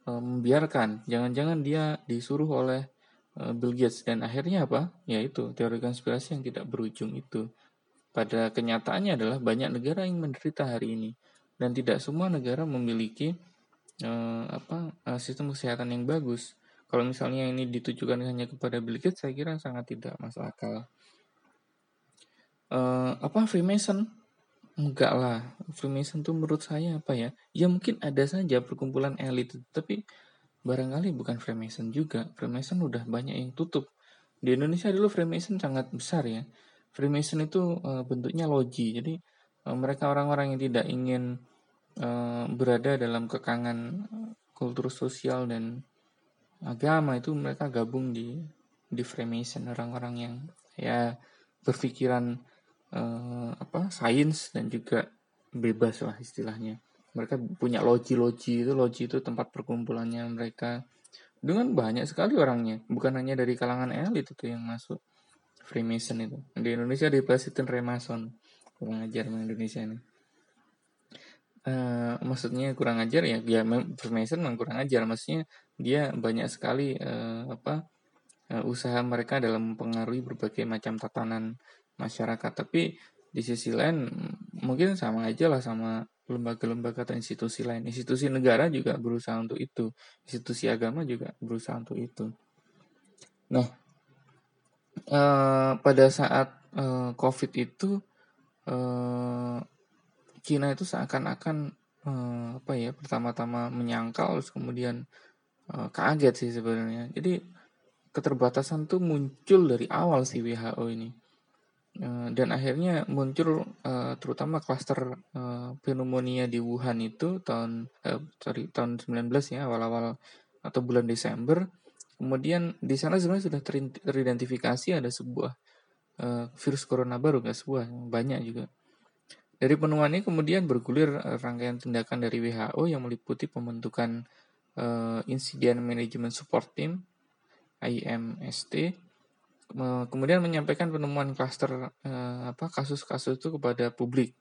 membiarkan, jangan-jangan dia disuruh oleh eh, Bill Gates dan akhirnya apa? Yaitu teori konspirasi yang tidak berujung itu. Pada kenyataannya adalah banyak negara yang menderita hari ini dan tidak semua negara memiliki uh, apa uh, sistem kesehatan yang bagus. Kalau misalnya ini ditujukan hanya kepada Bill Gates, saya kira sangat tidak masuk akal. Uh, apa Freemason? Enggak lah, Freemason tuh menurut saya apa ya? Ya mungkin ada saja perkumpulan elit, tapi barangkali bukan Freemason juga. Freemason udah banyak yang tutup. Di Indonesia dulu Freemason sangat besar ya. Freemason itu uh, bentuknya loji, jadi uh, mereka orang-orang yang tidak ingin Eh, berada dalam kekangan kultur sosial dan agama itu mereka gabung di di Freemason orang-orang yang ya berpikiran uh, apa sains dan juga bebas lah istilahnya. Mereka punya loji-loji itu loji itu tempat perkumpulannya mereka. Dengan banyak sekali orangnya. Bukan hanya dari kalangan elit itu yang masuk Freemason itu. Di Indonesia di Presiden Remason. Kurang ajar Indonesia ini. Uh, maksudnya kurang ajar ya dia Freemason memang kurang ajar. Maksudnya dia banyak sekali uh, apa uh, usaha mereka dalam mempengaruhi berbagai macam tatanan masyarakat tapi di sisi lain mungkin sama aja lah sama lembaga-lembaga atau institusi lain. Institusi negara juga berusaha untuk itu, institusi agama juga berusaha untuk itu. Nah, eh, pada saat eh, COVID itu eh, Cina itu seakan-akan eh, apa ya pertama-tama menyangkal, terus kemudian eh, kaget sih sebenarnya. Jadi keterbatasan tuh muncul dari awal si WHO ini dan akhirnya muncul uh, terutama klaster uh, pneumonia di Wuhan itu tahun uh, sorry tahun 19 ya awal-awal atau bulan Desember. Kemudian di sana sebenarnya sudah teridentifikasi ada sebuah virus corona baru nggak sebuah banyak juga. Dari penemuan ini kemudian bergulir rangkaian tindakan dari WHO yang meliputi pembentukan uh, Incident Management Support Team IMST kemudian menyampaikan penemuan klaster eh, apa kasus-kasus itu kepada publik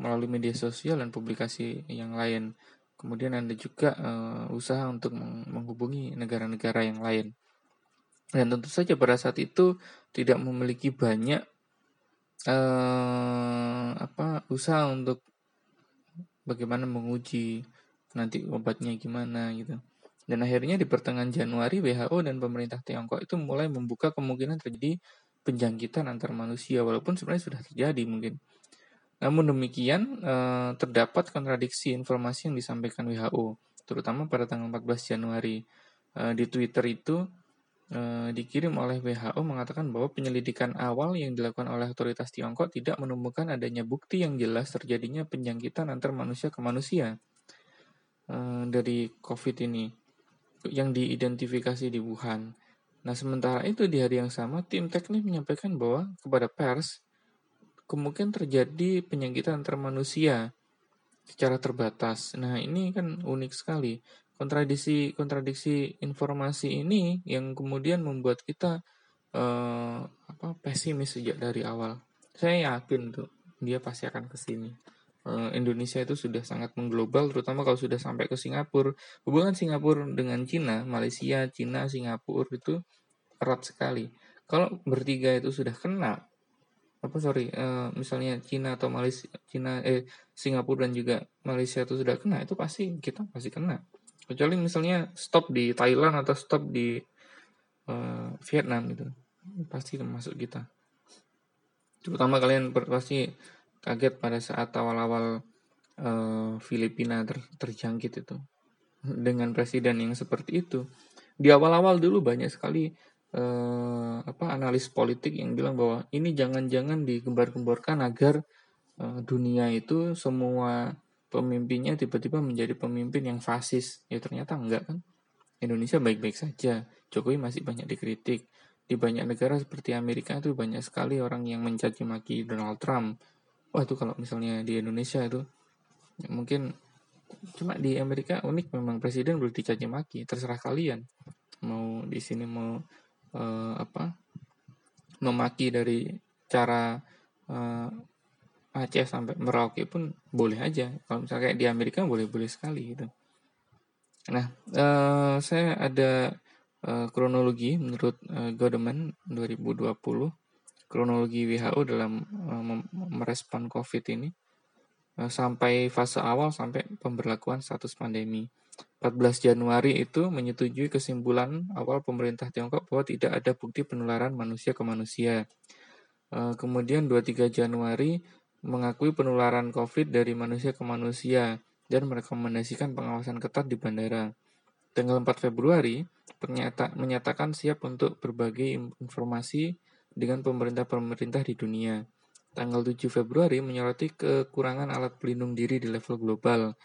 melalui media sosial dan publikasi yang lain. Kemudian ada juga eh, usaha untuk menghubungi negara-negara yang lain. Dan tentu saja pada saat itu tidak memiliki banyak eh, apa usaha untuk bagaimana menguji nanti obatnya gimana gitu. Dan akhirnya di pertengahan Januari WHO dan pemerintah Tiongkok itu mulai membuka kemungkinan terjadi penjangkitan antar manusia walaupun sebenarnya sudah terjadi mungkin. Namun demikian eh, terdapat kontradiksi informasi yang disampaikan WHO terutama pada tanggal 14 Januari eh, di Twitter itu eh, dikirim oleh WHO mengatakan bahwa penyelidikan awal yang dilakukan oleh otoritas Tiongkok tidak menemukan adanya bukti yang jelas terjadinya penjangkitan antar manusia ke manusia dari COVID ini yang diidentifikasi di Wuhan. Nah, sementara itu di hari yang sama, tim teknik menyampaikan bahwa kepada pers, kemungkinan terjadi penyakit antar manusia secara terbatas. Nah, ini kan unik sekali. Kontradiksi-kontradiksi informasi ini yang kemudian membuat kita eh, apa pesimis sejak dari awal. Saya yakin tuh dia pasti akan ke sini. Eh, Indonesia itu sudah sangat mengglobal, terutama kalau sudah sampai ke Singapura. Hubungan Singapura dengan Cina, Malaysia, Cina, Singapura itu erat sekali. Kalau bertiga itu sudah kena, apa sorry, uh, misalnya Cina atau Malaysia, Cina, eh Singapura dan juga Malaysia itu sudah kena, itu pasti kita pasti kena. Kecuali misalnya stop di Thailand atau stop di uh, Vietnam itu, pasti termasuk kita. Terutama kalian pasti kaget pada saat awal-awal uh, Filipina ter, terjangkit itu dengan presiden yang seperti itu. Di awal-awal dulu banyak sekali uh, apa analis politik yang bilang bahwa ini jangan-jangan digembar-gemborkan agar uh, dunia itu semua pemimpinnya tiba-tiba menjadi pemimpin yang fasis. Ya ternyata enggak kan. Indonesia baik-baik saja. Jokowi masih banyak dikritik. Di banyak negara seperti Amerika itu banyak sekali orang yang mencaci maki Donald Trump wah itu kalau misalnya di Indonesia itu ya mungkin cuma di Amerika unik memang presiden boleh dicaci maki terserah kalian. Mau di sini mau uh, apa memaki dari cara uh, Aceh sampai Merauke pun boleh aja. Kalau misalnya kayak di Amerika boleh boleh sekali gitu. Nah uh, saya ada kronologi menurut Godeman 2020 kronologi WHO dalam uh, merespon COVID ini uh, sampai fase awal sampai pemberlakuan status pandemi. 14 Januari itu menyetujui kesimpulan awal pemerintah Tiongkok bahwa tidak ada bukti penularan manusia ke manusia. Uh, kemudian 23 Januari mengakui penularan COVID dari manusia ke manusia dan merekomendasikan pengawasan ketat di bandara. Tanggal 4 Februari menyatakan siap untuk berbagi informasi dengan pemerintah-pemerintah di dunia. Tanggal 7 Februari menyoroti kekurangan alat pelindung diri di level global.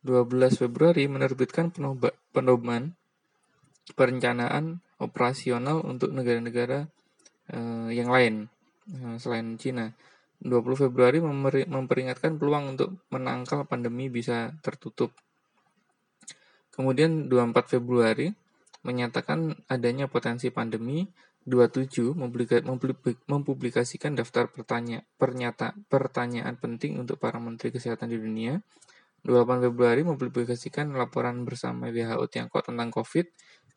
12 Februari menerbitkan pedoman perencanaan operasional untuk negara-negara eh, yang lain eh, selain Cina. 20 Februari memperingatkan peluang untuk menangkal pandemi bisa tertutup. Kemudian 24 Februari menyatakan adanya potensi pandemi 27 mempublikasikan daftar pertanya, pernyata, pertanyaan penting untuk para menteri kesehatan di dunia. 28 Februari mempublikasikan laporan bersama WHO Tiongkok tentang COVID.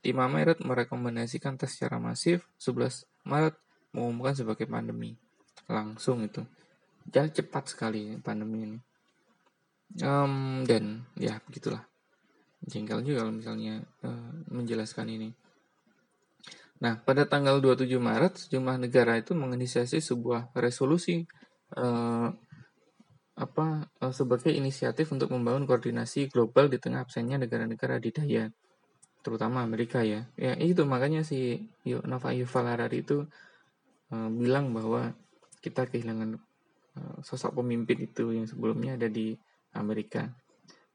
5 Maret merekomendasikan tes secara masif. 11 Maret mengumumkan sebagai pandemi. Langsung itu. Jalan cepat sekali pandemi ini. Um, dan ya begitulah jengkel juga kalau misalnya uh, menjelaskan ini. Nah, pada tanggal 27 Maret, sejumlah negara itu menginisiasi sebuah resolusi uh, apa uh, sebagai inisiatif untuk membangun koordinasi global di tengah absennya negara-negara adidaya, terutama Amerika ya. Ya itu makanya si Nova Yuval Harari itu uh, bilang bahwa kita kehilangan uh, sosok pemimpin itu yang sebelumnya ada di Amerika.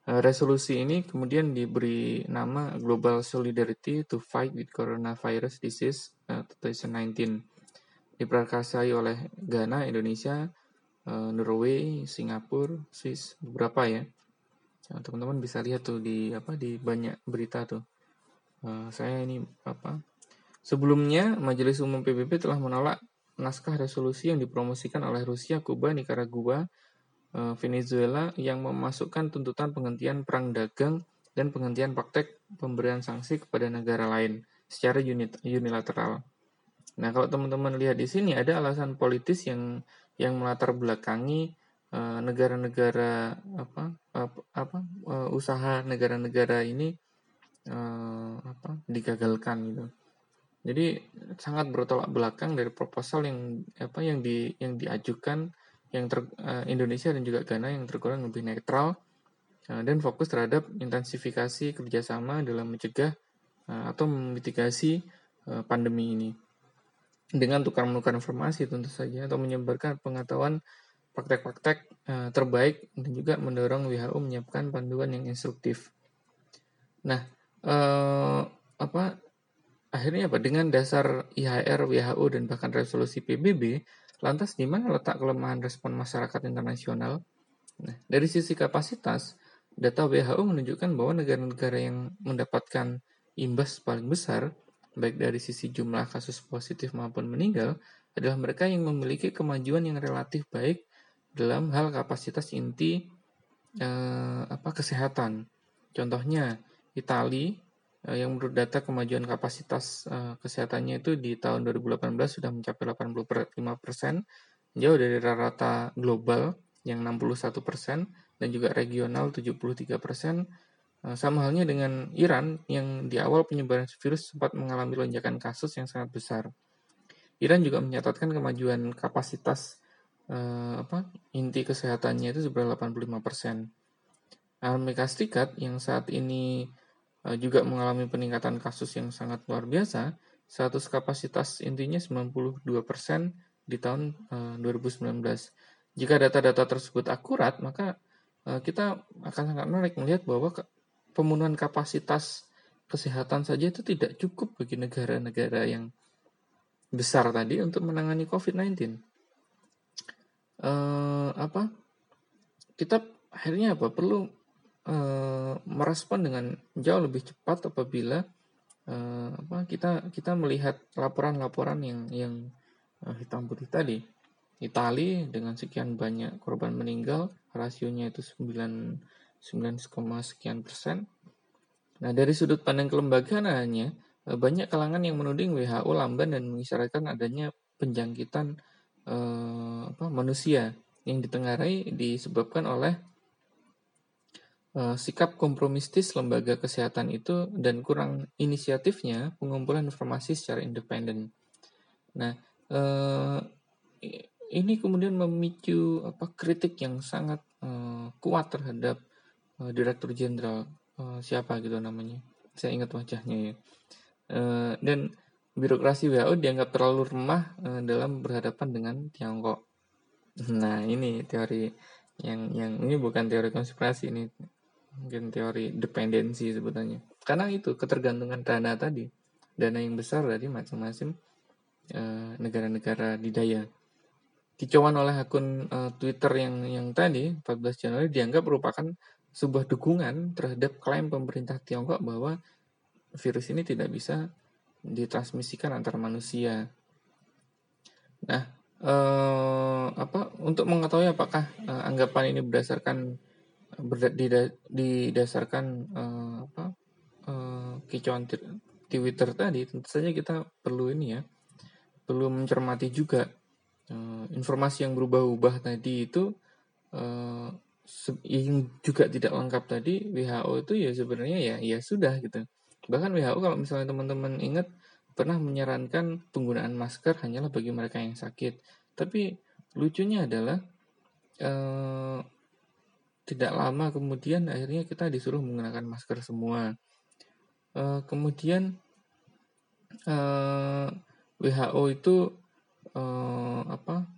Eh, resolusi ini kemudian diberi nama Global Solidarity to Fight with Coronavirus Disease 2019. Eh, Diperkasai oleh Ghana, Indonesia, eh, Norway, Singapura, Swiss, beberapa ya. Teman-teman bisa lihat tuh di apa di banyak berita tuh. Saya ini apa? Sebelumnya Majelis Umum PBB telah menolak naskah resolusi yang dipromosikan oleh Rusia, Kuba, Nicaragua, Venezuela yang memasukkan tuntutan penghentian perang dagang dan penghentian praktek pemberian sanksi kepada negara lain secara unilateral. Nah, kalau teman-teman lihat di sini ada alasan politis yang yang melatar belakangi eh, negara-negara uh, apa apa, apa uh, usaha negara-negara ini uh, apa digagalkan gitu. Jadi sangat bertolak belakang dari proposal yang apa yang di yang diajukan yang ter, uh, Indonesia dan juga Ghana yang tergolong lebih netral uh, dan fokus terhadap intensifikasi kerjasama dalam mencegah uh, atau memitigasi uh, pandemi ini dengan tukar menukar informasi tentu saja atau menyebarkan pengetahuan praktek-praktek uh, terbaik dan juga mendorong WHO menyiapkan panduan yang instruktif. Nah, uh, apa akhirnya apa dengan dasar IHR, WHO dan bahkan resolusi PBB Lantas di mana letak kelemahan respon masyarakat internasional? Nah, dari sisi kapasitas, data WHO menunjukkan bahwa negara-negara yang mendapatkan imbas paling besar, baik dari sisi jumlah kasus positif maupun meninggal, adalah mereka yang memiliki kemajuan yang relatif baik dalam hal kapasitas inti eh, apa kesehatan. Contohnya, Italia yang menurut data kemajuan kapasitas uh, kesehatannya itu di tahun 2018 sudah mencapai 85 persen, jauh dari rata-rata global yang 61 persen dan juga regional 73 persen. Uh, sama halnya dengan Iran yang di awal penyebaran virus sempat mengalami lonjakan kasus yang sangat besar. Iran juga mencatatkan kemajuan kapasitas uh, apa inti kesehatannya itu sebenarnya 85 persen. Amerika Serikat yang saat ini Eh, juga mengalami peningkatan kasus yang sangat luar biasa, status kapasitas intinya 92% di tahun 2019. Eh, Jika data-data tersebut akurat, maka eh, kita akan sangat menarik melihat bahwa pemenuhan kapasitas kesehatan saja itu tidak cukup bagi negara-negara yang besar tadi untuk menangani COVID-19. Uh, apa? Kita akhirnya apa? Perlu Eh, merespon dengan jauh lebih cepat apabila uh, apa kita kita melihat laporan-laporan yang yang uh, hitam putih tadi. Itali dengan sekian banyak korban meninggal, rasionya itu 9 9, sekian persen. Nah, dari sudut pandang kelembagaannya, banyak kalangan yang menuding WHO lamban dan mengisyaratkan adanya penjangkitan eh, apa, manusia yang ditengarai disebabkan oleh Eh, sikap kompromistis lembaga kesehatan itu dan kurang inisiatifnya pengumpulan informasi secara independen. Nah, eh, ini kemudian memicu apa kritik yang sangat eh, kuat terhadap Direktur Jenderal siapa gitu namanya. Saya ingat wajahnya ya. dan birokrasi WHO dianggap terlalu remah dalam berhadapan dengan Tiongkok. Nah, ini teori yang yang ini bukan teori konspirasi ini mungkin teori dependensi sebutannya karena itu ketergantungan dana tadi. Dana yang besar dari masing-masing uh, negara-negara di daya kicauan oleh akun uh, Twitter yang yang tadi 14 Januari dianggap merupakan sebuah dukungan terhadap klaim pemerintah Tiongkok bahwa virus ini tidak bisa ditransmisikan antar manusia. Nah, eh, apa untuk mengetahui apakah eh, anggapan ini berdasarkan didasarkan uh, apa uh, kicauan Twitter tadi tentu saja kita perlu ini ya perlu mencermati juga uh, informasi yang berubah-ubah tadi itu uh, yang juga tidak lengkap tadi WHO itu ya sebenarnya ya ya sudah gitu. Bahkan WHO kalau misalnya teman-teman ingat pernah menyarankan penggunaan masker hanyalah bagi mereka yang sakit. Tapi lucunya adalah tidak lama kemudian akhirnya kita disuruh menggunakan masker semua. Eh, kemudian eh, WHO itu eh, apa?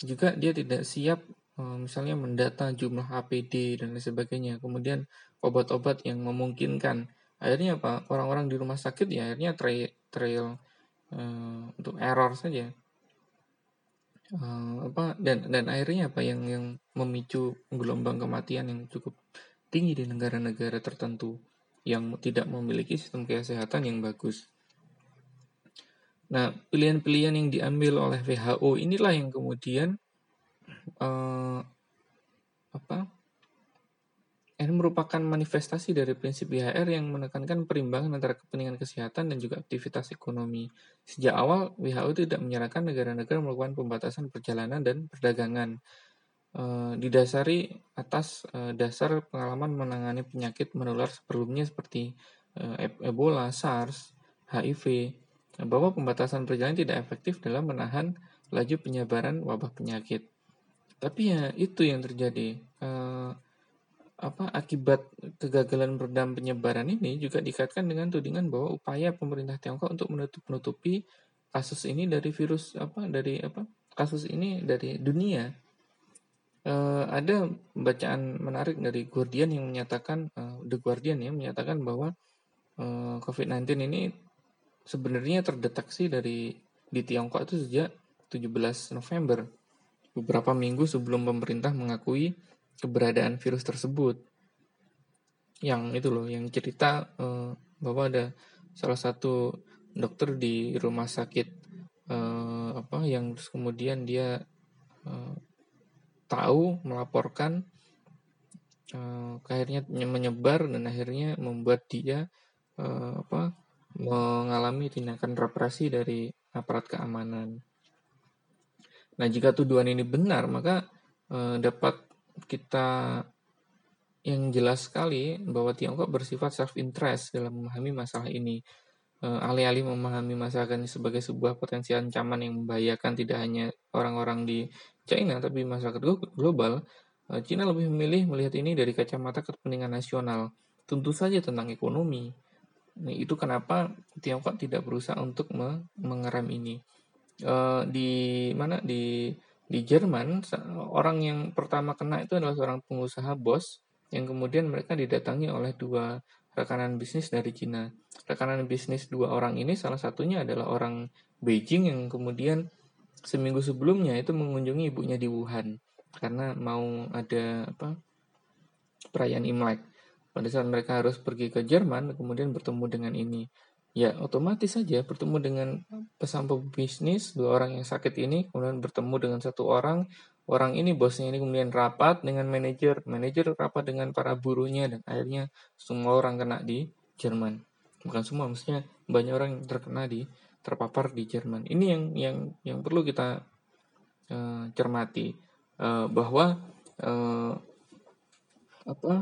Juga dia tidak siap eh, misalnya mendata jumlah APD dan lain sebagainya. Kemudian obat-obat yang memungkinkan akhirnya apa orang-orang di rumah sakit ya akhirnya trail trail uh, untuk error saja uh, apa dan dan akhirnya apa yang yang memicu gelombang kematian yang cukup tinggi di negara-negara tertentu yang tidak memiliki sistem kesehatan yang bagus. Nah, pilihan-pilihan yang diambil oleh WHO inilah yang kemudian uh, apa ini merupakan manifestasi dari prinsip IHR yang menekankan perimbangan antara kepentingan kesehatan dan juga aktivitas ekonomi. Sejak awal, WHO tidak menyarankan negara-negara melakukan pembatasan perjalanan dan perdagangan. E, didasari atas e, dasar pengalaman menangani penyakit menular sebelumnya seperti e, Ebola, SARS, HIV, bahwa pembatasan perjalanan tidak efektif dalam menahan laju penyebaran wabah penyakit. Tapi ya itu yang terjadi. E, apa akibat kegagalan meredam penyebaran ini juga dikaitkan dengan tudingan bahwa upaya pemerintah Tiongkok untuk menutup-nutupi kasus ini dari virus apa dari apa kasus ini dari dunia. Uh, ada bacaan menarik dari Guardian yang menyatakan uh, The Guardian yang menyatakan bahwa uh, eh, COVID-19 ini sebenarnya terdeteksi dari di Tiongkok itu sejak 17 November beberapa minggu sebelum pemerintah mengakui keberadaan virus tersebut yang itu loh yang cerita uh, bahwa ada salah satu dokter di rumah sakit uh, apa yang kemudian dia uh, tahu melaporkan uh, akhirnya menyebar dan akhirnya membuat dia uh, apa mengalami tindakan represi dari aparat keamanan. Nah, jika tuduhan ini benar, maka uh, dapat kita yang jelas sekali bahwa Tiongkok bersifat self-interest dalam memahami masalah ini. Eh, alih-alih memahami masalah ini sebagai sebuah potensi ancaman yang membahayakan tidak hanya orang-orang di China, tapi masyarakat global, eh, China lebih memilih melihat ini dari kacamata kepentingan nasional. Tentu saja tentang ekonomi. Nah, itu kenapa Tiongkok tidak berusaha untuk mengeram ini. Uh, di mana di di Jerman orang yang pertama kena itu adalah seorang pengusaha bos yang kemudian mereka didatangi oleh dua rekanan bisnis dari Cina. Rekanan bisnis dua orang ini salah satunya adalah orang Beijing yang kemudian seminggu sebelumnya itu mengunjungi ibunya di Wuhan karena mau ada apa perayaan Imlek. Pada saat mereka harus pergi ke Jerman, kemudian bertemu dengan ini ya otomatis saja bertemu dengan pesampo bisnis dua orang yang sakit ini kemudian bertemu dengan satu orang. Orang ini bosnya ini kemudian rapat dengan manajer. Manajer rapat dengan para buruhnya dan akhirnya semua orang kena di Jerman. Bukan semua maksudnya banyak orang yang terkena di terpapar di Jerman. Ini yang yang yang perlu kita uh, cermati uh, bahwa uh, apa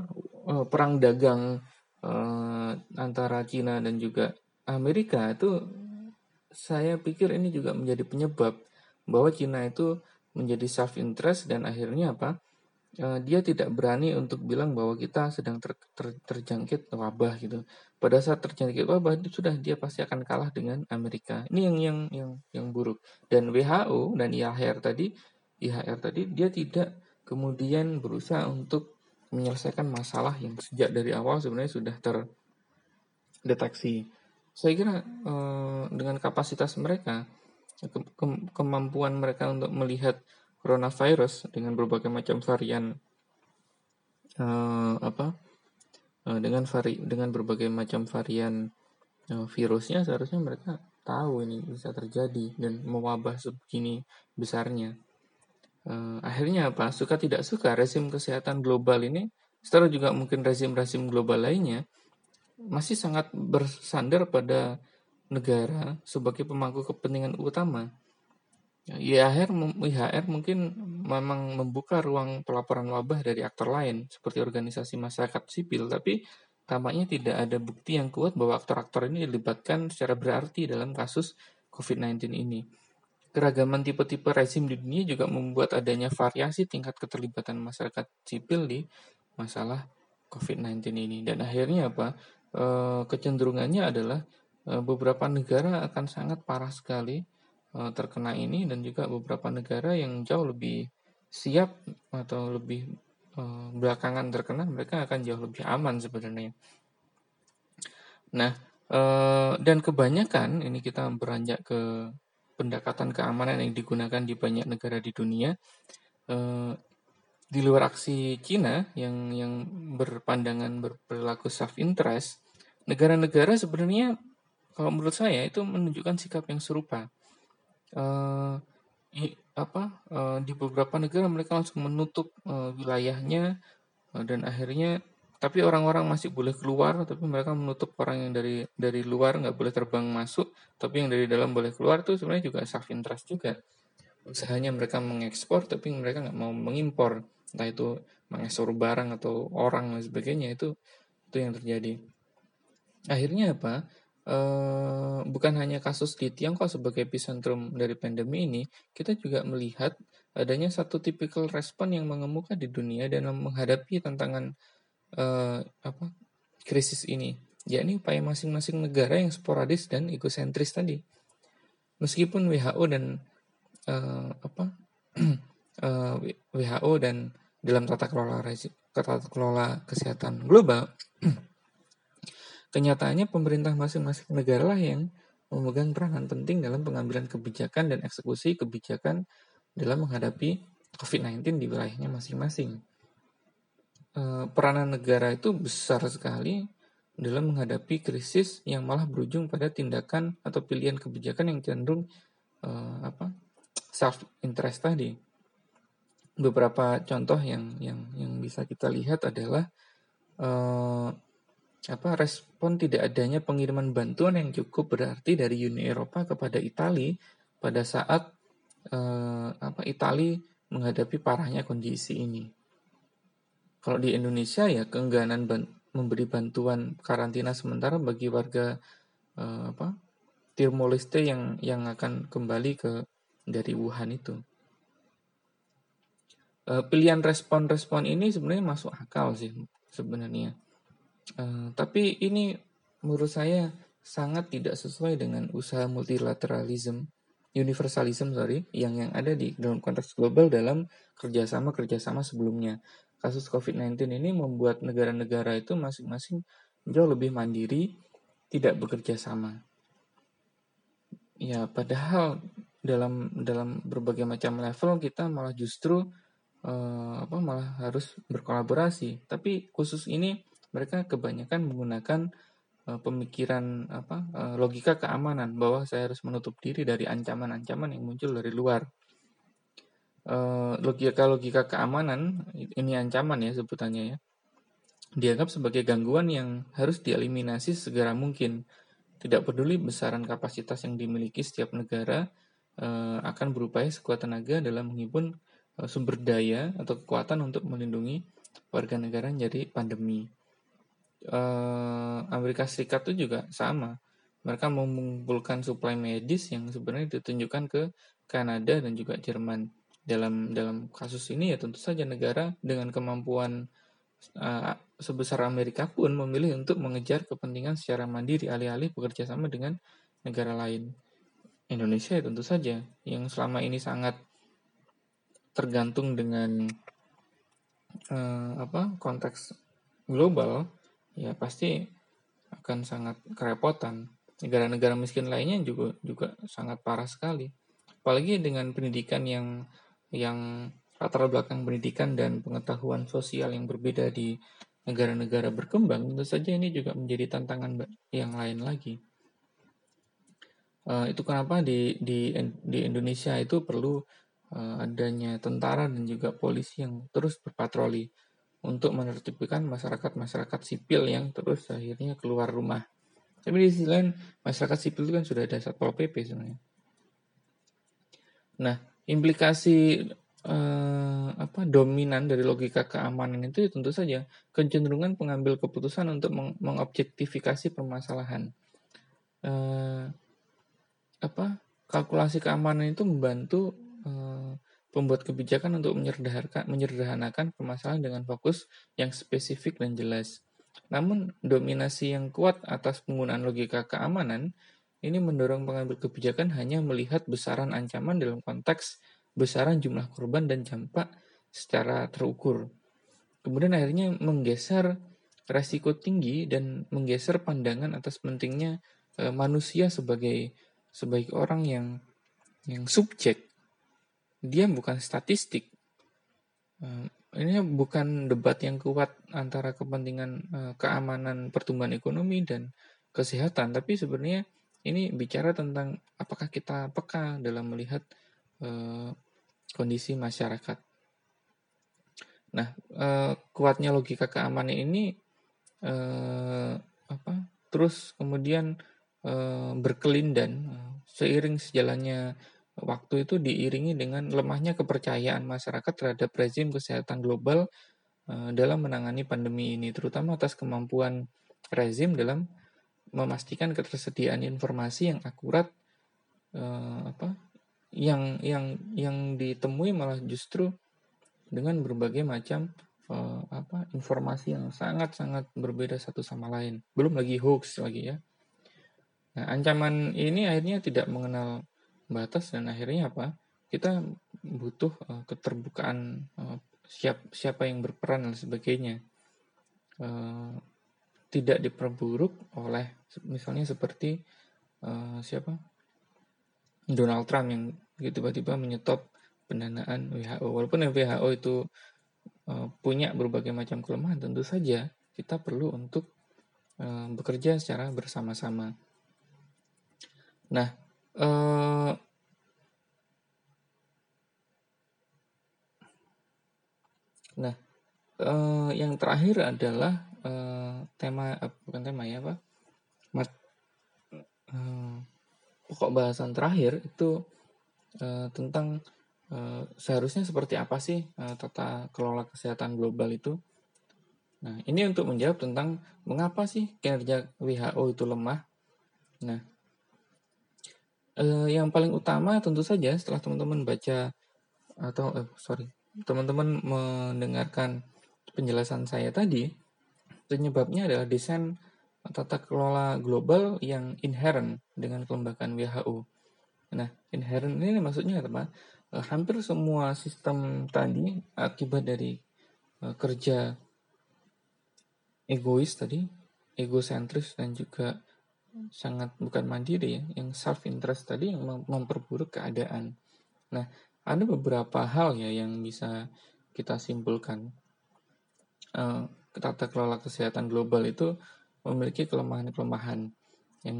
uh, perang dagang uh, antara Cina dan juga Amerika itu saya pikir ini juga menjadi penyebab bahwa Cina itu menjadi self interest dan akhirnya apa? Uh, dia tidak berani untuk bilang bahwa kita sedang ter, ter, terjangkit wabah gitu. Pada saat terjangkit wabah itu sudah dia pasti akan kalah dengan Amerika. Ini yang yang yang yang buruk. Dan WHO dan IHR tadi, IHR tadi dia tidak kemudian berusaha untuk menyelesaikan masalah yang sejak dari awal sebenarnya sudah terdeteksi saya kira eh, dengan kapasitas mereka ke ke kemampuan mereka untuk melihat coronavirus dengan berbagai macam varian eh, apa eh, dengan vari dengan berbagai macam varian virusnya seharusnya mereka tahu ini bisa terjadi dan mewabah sebegini besarnya. Akhirnya apa? Suka tidak suka rezim kesehatan global ini setelah juga mungkin rezim-rezim global lainnya masih sangat bersandar pada negara sebagai pemangku kepentingan utama. IHR, IHR mungkin memang membuka ruang pelaporan wabah dari aktor lain seperti organisasi masyarakat sipil, tapi tampaknya tidak ada bukti yang kuat bahwa aktor-aktor ini dilibatkan secara berarti dalam kasus COVID-19 ini. Keragaman tipe-tipe rezim di dunia juga membuat adanya variasi tingkat keterlibatan masyarakat sipil di masalah COVID-19 ini. Dan akhirnya apa? E, kecenderungannya adalah e, beberapa negara akan sangat parah sekali Eh, terkena ini dan juga beberapa negara yang jauh lebih siap atau lebih belakangan terkena mereka akan jauh lebih aman sebenarnya. Nah, dan kebanyakan ini kita beranjak ke pendekatan keamanan yang digunakan di banyak negara di dunia. Di luar aksi Cina yang yang berpandangan berperilaku self interest, negara-negara sebenarnya kalau menurut saya itu menunjukkan sikap yang serupa. Uh, apa uh, di beberapa negara mereka langsung menutup uh, wilayahnya uh, dan akhirnya tapi orang-orang masih boleh keluar tapi mereka menutup orang yang dari dari luar nggak boleh terbang masuk tapi yang dari dalam boleh keluar itu sebenarnya juga self interest juga. Usahanya mereka mengekspor tapi mereka nggak mau mengimpor. Entah itu mengekspor barang atau orang dan sebagainya itu itu yang terjadi akhirnya apa Uh, bukan hanya kasus di Tiongkok sebagai epicentrum dari pandemi ini, kita juga melihat adanya satu tipikal respon yang mengemuka di dunia dalam menghadapi tantangan uh, apa krisis ini, yakni upaya masing-masing negara yang sporadis dan egosentris tadi. Meskipun WHO dan uh, apa uh, WHO dan dalam tata kelola tata kelola kesehatan global Kenyataannya pemerintah masing-masing negara lah yang memegang peranan penting dalam pengambilan kebijakan dan eksekusi kebijakan dalam menghadapi COVID-19 di wilayahnya masing-masing. E, peranan negara itu besar sekali dalam menghadapi krisis yang malah berujung pada tindakan atau pilihan kebijakan yang cenderung e, apa self interest tadi. Beberapa contoh yang yang yang bisa kita lihat adalah e, apa respon tidak adanya pengiriman bantuan yang cukup berarti dari Uni Eropa kepada Italia pada saat eh, apa Italia menghadapi parahnya kondisi ini. Kalau di Indonesia ya keengganan ban memberi bantuan karantina sementara bagi warga eh, apa Timor yang yang akan kembali ke dari Wuhan itu. Eh, pilihan respon-respon ini sebenarnya masuk akal sih sebenarnya Uh, tapi ini menurut saya sangat tidak sesuai dengan usaha multilateralism, universalism sorry, yang yang ada di dalam konteks global dalam kerjasama kerjasama sebelumnya. Kasus COVID-19 ini membuat negara-negara itu masing-masing jauh lebih mandiri, tidak bekerja sama. Ya, padahal dalam dalam berbagai macam level kita malah justru uh, apa malah harus berkolaborasi. Tapi khusus ini mereka kebanyakan menggunakan uh, pemikiran apa uh, logika keamanan bahwa saya harus menutup diri dari ancaman-ancaman yang muncul dari luar. Uh, logika logika keamanan ini ancaman ya sebutannya ya dianggap sebagai gangguan yang harus dieliminasi segera mungkin. Tidak peduli besaran kapasitas yang dimiliki setiap negara uh, akan berupaya sekuat tenaga dalam menghimpun sumber daya atau kekuatan untuk melindungi warga negara dari pandemi eh, Amerika Serikat itu juga sama. Mereka mengumpulkan suplai medis yang sebenarnya ditunjukkan ke Kanada dan juga Jerman. Dalam dalam kasus ini ya tentu saja negara dengan kemampuan uh, sebesar Amerika pun memilih untuk mengejar kepentingan secara mandiri alih-alih bekerja sama dengan negara lain. Indonesia ya tentu saja yang selama ini sangat tergantung dengan uh, apa konteks global ya pasti akan sangat kerepotan. Negara-negara miskin lainnya juga juga sangat parah sekali. Apalagi dengan pendidikan yang yang latar belakang pendidikan dan pengetahuan sosial yang berbeda di negara-negara berkembang, tentu saja ini juga menjadi tantangan yang lain lagi. Uh, itu kenapa di di di Indonesia itu perlu uh, adanya tentara dan juga polisi yang terus berpatroli untuk menertibkan masyarakat-masyarakat sipil yang terus akhirnya keluar rumah. Tapi di sisi lain masyarakat sipil itu kan sudah ada satpol pp sebenarnya. Nah, implikasi eh, apa dominan dari logika keamanan itu ya tentu saja kecenderungan pengambil keputusan untuk meng mengobjektifikasi permasalahan. Eh, apa kalkulasi keamanan itu membantu eh, pembuat kebijakan untuk menyederhanakan, permasalahan dengan fokus yang spesifik dan jelas. Namun, dominasi yang kuat atas penggunaan logika keamanan ini mendorong pengambil kebijakan hanya melihat besaran ancaman dalam konteks besaran jumlah korban dan dampak secara terukur. Kemudian akhirnya menggeser resiko tinggi dan menggeser pandangan atas pentingnya e, manusia sebagai sebagai orang yang yang subjek. Dia bukan statistik. E, ini bukan debat yang kuat antara kepentingan e, keamanan pertumbuhan ekonomi dan kesehatan, tapi sebenarnya ini bicara tentang apakah kita peka dalam melihat e, kondisi masyarakat. Nah, eh, kuatnya logika keamanan ini eh, apa? Terus kemudian eh, berkelindan eh, seiring sejalannya waktu itu diiringi dengan lemahnya kepercayaan masyarakat terhadap rezim kesehatan global eh, dalam menangani pandemi ini, terutama atas kemampuan rezim dalam memastikan ketersediaan informasi yang akurat eh, apa yang yang yang ditemui malah justru dengan berbagai macam uh, apa informasi yang sangat-sangat berbeda satu sama lain. Belum lagi hoax lagi ya. Nah, ancaman ini akhirnya tidak mengenal batas dan akhirnya apa? Kita butuh uh, keterbukaan uh, siap, siapa yang berperan dan sebagainya. Uh, tidak diperburuk oleh misalnya seperti uh, siapa Donald Trump yang tiba-tiba menyetop pendanaan WHO. Walaupun WHO itu uh, punya berbagai macam kelemahan, tentu saja kita perlu untuk uh, bekerja secara bersama-sama. Nah, uh, nah, uh, yang terakhir adalah uh, tema, uh, bukan tema ya, pak, Mat, uh, pokok bahasan terakhir itu uh, tentang uh, seharusnya seperti apa sih uh, tata kelola kesehatan global itu. Nah, ini untuk menjawab tentang mengapa sih kinerja WHO itu lemah. Nah, uh, yang paling utama tentu saja setelah teman-teman baca atau uh, sorry teman-teman mendengarkan penjelasan saya tadi, penyebabnya adalah desain tata kelola global yang inherent dengan kelembagaan WHO. Nah, inherent ini maksudnya apa? Uh, hampir semua sistem tadi akibat dari uh, kerja egois tadi, egosentris dan juga sangat bukan mandiri ya, yang self interest tadi yang mem memperburuk keadaan. Nah, ada beberapa hal ya yang bisa kita simpulkan. Uh, tata kelola kesehatan global itu memiliki kelemahan-kelemahan. Yang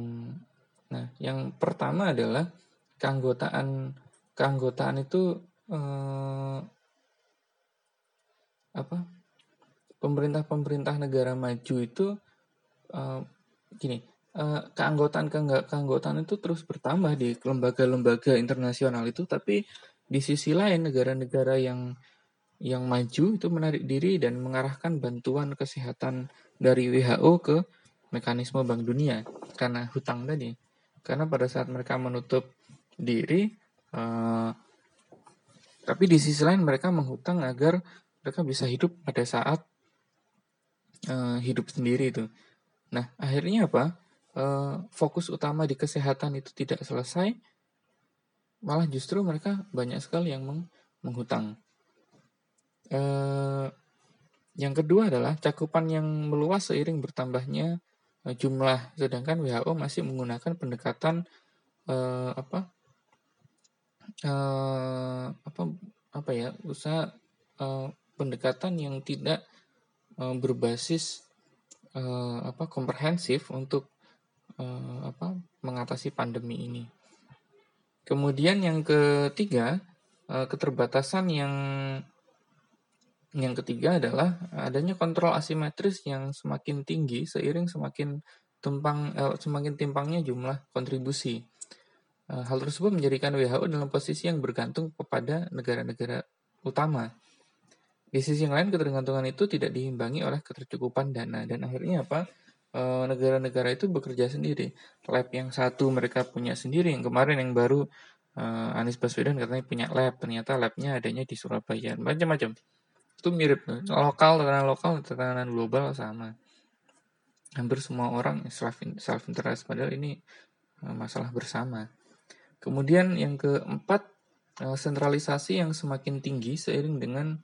nah, yang pertama adalah keanggotaan keanggotaan itu eh, apa? Pemerintah-pemerintah negara maju itu eh, gini, eh, keanggotaan keanggotaan itu terus bertambah di lembaga-lembaga internasional itu, tapi di sisi lain negara-negara yang yang maju itu menarik diri dan mengarahkan bantuan kesehatan dari WHO ke mekanisme Bank Dunia karena hutang tadi. Karena pada saat mereka menutup diri, uh, tapi di sisi lain mereka menghutang agar mereka bisa hidup pada saat uh, hidup sendiri itu. Nah akhirnya apa? Uh, fokus utama di kesehatan itu tidak selesai, malah justru mereka banyak sekali yang meng menghutang. Uh, yang kedua adalah cakupan yang meluas seiring bertambahnya uh, jumlah, sedangkan WHO masih menggunakan pendekatan uh, apa uh, apa apa ya usaha uh, pendekatan yang tidak uh, berbasis uh, apa komprehensif untuk uh, apa mengatasi pandemi ini. Kemudian yang ketiga uh, keterbatasan yang yang ketiga adalah adanya kontrol asimetris yang semakin tinggi seiring semakin tumpang eh, semakin timpangnya jumlah kontribusi. Uh, hal tersebut menjadikan WHO dalam posisi yang bergantung kepada negara-negara utama. Di sisi yang lain, ketergantungan itu tidak diimbangi oleh ketercukupan dana dan akhirnya apa? Eh, negara-negara itu bekerja sendiri. Lab yang satu mereka punya sendiri, yang kemarin yang baru uh, Anies Baswedan katanya punya lab, ternyata labnya adanya di Surabaya, macam-macam. Itu mirip, lokal tekanan lokal, tekanan global sama. Hampir semua orang self self interest, padahal ini uh, masalah bersama. Kemudian yang keempat, sentralisasi yang semakin tinggi seiring dengan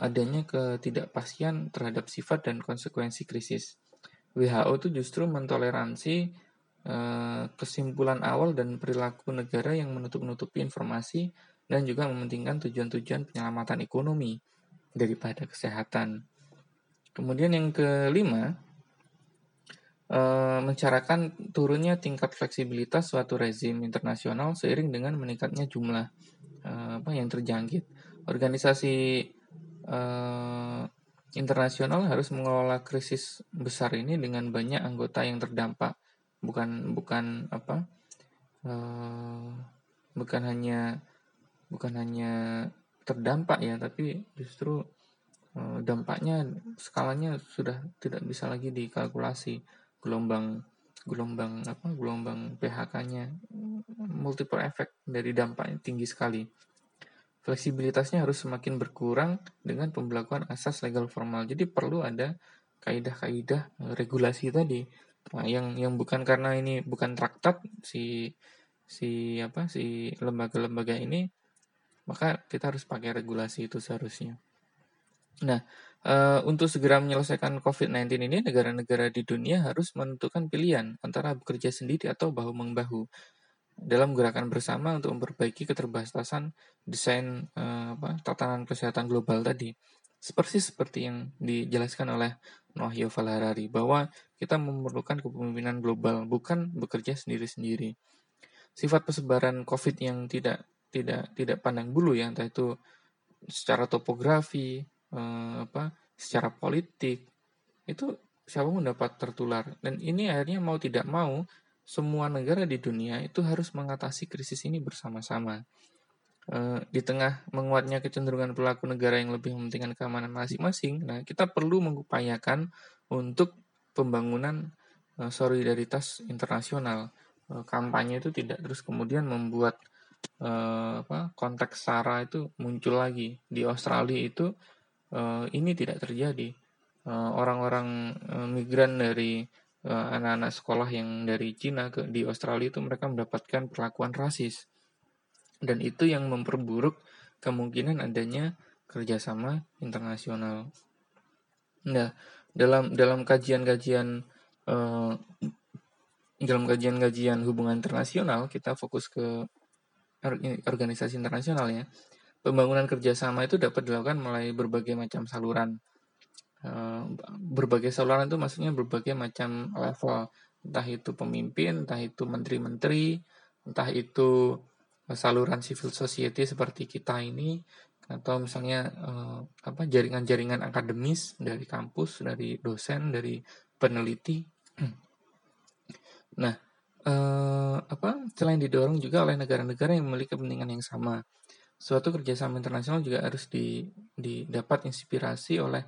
adanya ketidakpastian terhadap sifat dan konsekuensi krisis. WHO itu justru mentoleransi uh, kesimpulan awal dan perilaku negara yang menutup-nutupi informasi dan juga mementingkan tujuan-tujuan penyelamatan ekonomi daripada kesehatan. Kemudian yang kelima, uh, mencarakan turunnya tingkat fleksibilitas suatu rezim internasional seiring dengan meningkatnya jumlah uh, apa yang terjangkit. Organisasi uh, internasional harus mengelola krisis besar ini dengan banyak anggota yang terdampak. Bukan bukan apa uh, bukan hanya bukan hanya terdampak ya tapi justru uh, dampaknya skalanya sudah tidak bisa lagi dikalkulasi. Gelombang gelombang apa gelombang PHK-nya multiple effect dari dampaknya tinggi sekali fleksibilitasnya harus semakin berkurang dengan pembelakuan asas legal formal. Jadi perlu ada kaidah-kaidah eh, regulasi tadi nah, yang yang bukan karena ini bukan traktat si si apa si lembaga-lembaga ini maka kita harus pakai regulasi itu seharusnya. Nah, e, untuk segera menyelesaikan COVID-19 ini negara-negara di dunia harus menentukan pilihan antara bekerja sendiri atau bahu membahu dalam gerakan bersama untuk memperbaiki keterbatasan desain eh, apa, tatanan kesehatan global tadi. Seperti seperti yang dijelaskan oleh Noah Yuval Harari bahwa kita memerlukan kepemimpinan global bukan bekerja sendiri-sendiri. Sifat persebaran COVID yang tidak tidak tidak pandang bulu ya entah itu secara topografi eh, apa secara politik itu siapa pun dapat tertular dan ini akhirnya mau tidak mau semua negara di dunia itu harus mengatasi krisis ini bersama-sama. E, di tengah menguatnya kecenderungan pelaku negara yang lebih mementingkan keamanan masing-masing, nah kita perlu mengupayakan untuk pembangunan e, solidaritas internasional. E, kampanye itu tidak terus kemudian membuat e, apa, konteks SARA itu muncul lagi. Di Australia itu ini tidak terjadi. Orang-orang migran dari Eh, anak-anak sekolah yang dari Cina ke di Australia itu mereka mendapatkan perlakuan rasis dan itu yang memperburuk kemungkinan adanya kerjasama internasional. Nah, dalam dalam kajian-kajian eh, dalam kajian-kajian hubungan internasional kita fokus ke organisasi internasional ya. Pembangunan kerjasama itu dapat dilakukan melalui berbagai macam saluran Eh, berbagai saluran itu maksudnya berbagai macam level. Entah itu pemimpin entah itu menteri-menteri entah itu saluran civil society seperti kita ini atau misalnya eh, apa jaringan-jaringan akademis dari kampus dari dosen dari peneliti. Nah eh, apa selain didorong juga oleh negara-negara yang memiliki kepentingan yang sama. Suatu kerjasama internasional juga harus di, didapat inspirasi oleh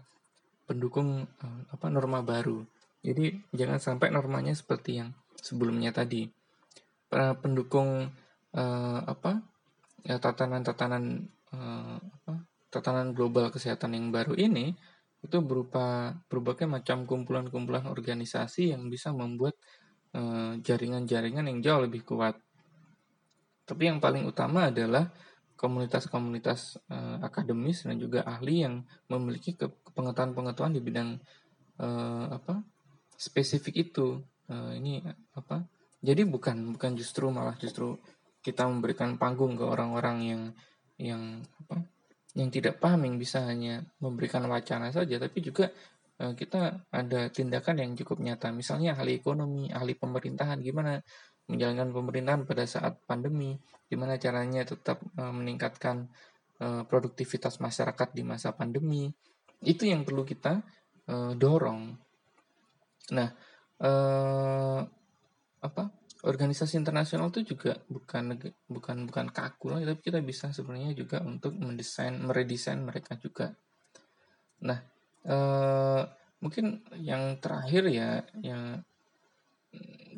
pendukung uh, apa norma baru. Jadi jangan sampai normanya seperti yang sebelumnya tadi. Para pendukung uh, apa ya tatanan-tatanan uh, apa tatanan global kesehatan yang baru ini itu berupa berbagai macam kumpulan-kumpulan organisasi yang bisa membuat jaringan-jaringan uh, yang jauh lebih kuat. Tapi yang paling utama adalah komunitas-komunitas uh, akademis dan juga ahli yang memiliki pengetahuan-pengetahuan di bidang uh, apa spesifik itu. Uh, ini apa? Jadi bukan bukan justru malah justru kita memberikan panggung ke orang-orang yang yang apa? yang tidak paham yang bisa hanya memberikan wacana saja tapi juga uh, kita ada tindakan yang cukup nyata. Misalnya ahli ekonomi, ahli pemerintahan gimana menjalankan pemerintahan pada saat pandemi, gimana caranya tetap uh, meningkatkan uh, produktivitas masyarakat di masa pandemi, itu yang perlu kita uh, dorong. Nah, uh, apa organisasi internasional itu juga bukan bukan bukan kaku lah tapi kita bisa sebenarnya juga untuk mendesain meredesain mereka juga nah eh, mungkin yang terakhir ya yang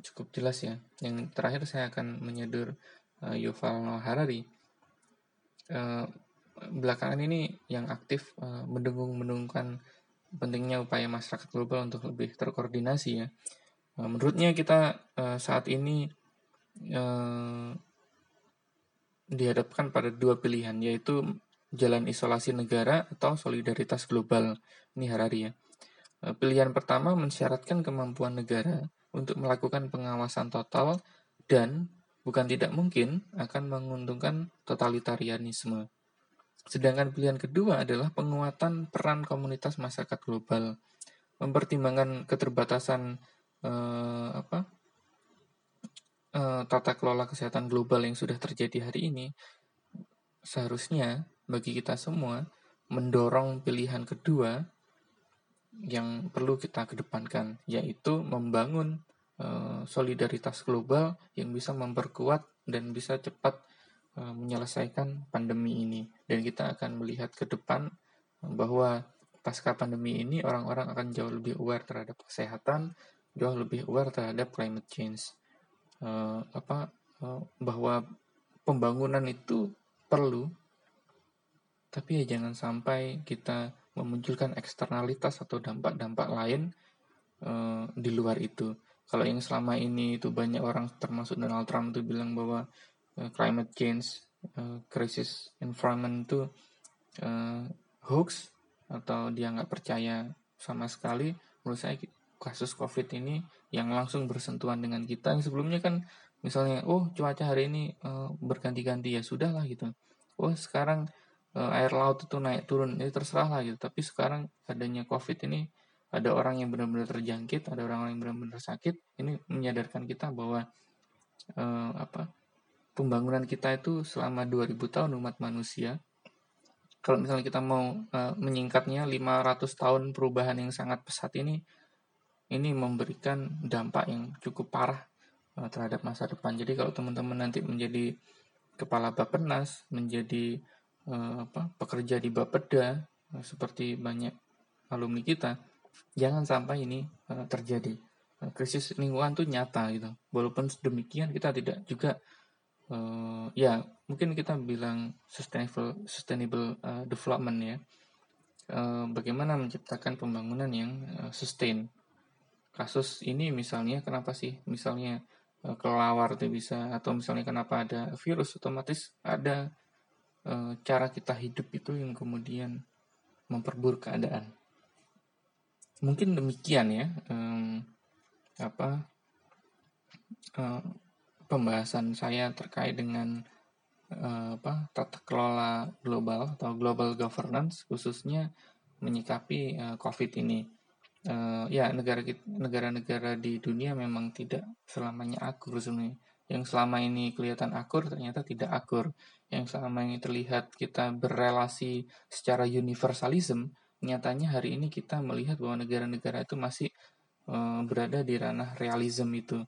cukup jelas ya yang terakhir saya akan menyedur uh, Yuval Noah Harari uh, belakangan ini yang aktif uh, mendengung-mendengungkan pentingnya upaya masyarakat global untuk lebih terkoordinasi ya Nah, menurutnya kita uh, saat ini uh, dihadapkan pada dua pilihan, yaitu jalan isolasi negara atau solidaritas global. Ini Harari ya. Uh, pilihan pertama mensyaratkan kemampuan negara untuk melakukan pengawasan total dan bukan tidak mungkin akan menguntungkan totalitarianisme. Sedangkan pilihan kedua adalah penguatan peran komunitas masyarakat global, mempertimbangkan keterbatasan uh, apa uh, tata kelola kesehatan global yang sudah terjadi hari ini, seharusnya bagi kita semua mendorong pilihan kedua yang perlu kita kedepankan, yaitu membangun uh, solidaritas global yang bisa memperkuat dan bisa cepat uh, menyelesaikan pandemi ini. Dan kita akan melihat ke depan bahwa pasca pandemi ini orang-orang akan jauh lebih aware terhadap kesehatan, jauh lebih aware terhadap climate change uh, apa uh, bahwa pembangunan itu perlu tapi ya jangan sampai kita memunculkan eksternalitas atau dampak-dampak lain uh, di luar itu. Kalau yang selama ini itu banyak orang termasuk Donald Trump itu bilang bahwa uh, climate change uh, krisis environment itu uh, hoax atau dia nggak percaya sama sekali menurut saya kasus COVID ini yang langsung bersentuhan dengan kita. Yang sebelumnya kan misalnya oh cuaca hari ini uh, berganti-ganti ya sudah lah gitu. Oh sekarang air laut itu naik turun ini terserah lah gitu tapi sekarang adanya COVID ini ada orang yang benar-benar terjangkit ada orang yang benar-benar sakit ini menyadarkan kita bahwa uh, apa pembangunan kita itu selama 2000 tahun umat manusia kalau misalnya kita mau uh, menyingkatnya 500 tahun perubahan yang sangat pesat ini ini memberikan dampak yang cukup parah uh, terhadap masa depan. Jadi kalau teman-teman nanti menjadi kepala Bappenas, menjadi uh, apa, pekerja di Bapeda, uh, seperti banyak alumni kita, jangan sampai ini uh, terjadi. Uh, krisis lingkungan itu nyata gitu. Walaupun demikian kita tidak juga uh, ya mungkin kita bilang sustainable sustainable uh, development ya. Uh, bagaimana menciptakan pembangunan yang uh, sustain kasus ini misalnya kenapa sih misalnya e, kelawar itu bisa atau misalnya kenapa ada virus otomatis ada e, cara kita hidup itu yang kemudian memperburuk keadaan mungkin demikian ya e, apa e, pembahasan saya terkait dengan e, apa tata kelola global atau global governance khususnya menyikapi COVID ini uh, ya negara negara-negara di dunia memang tidak selamanya akur sebenarnya. Yang selama ini kelihatan akur ternyata tidak akur. Yang selama ini terlihat kita berrelasi secara universalism, nyatanya hari ini kita melihat bahwa negara-negara itu masih uh, berada di ranah realism itu.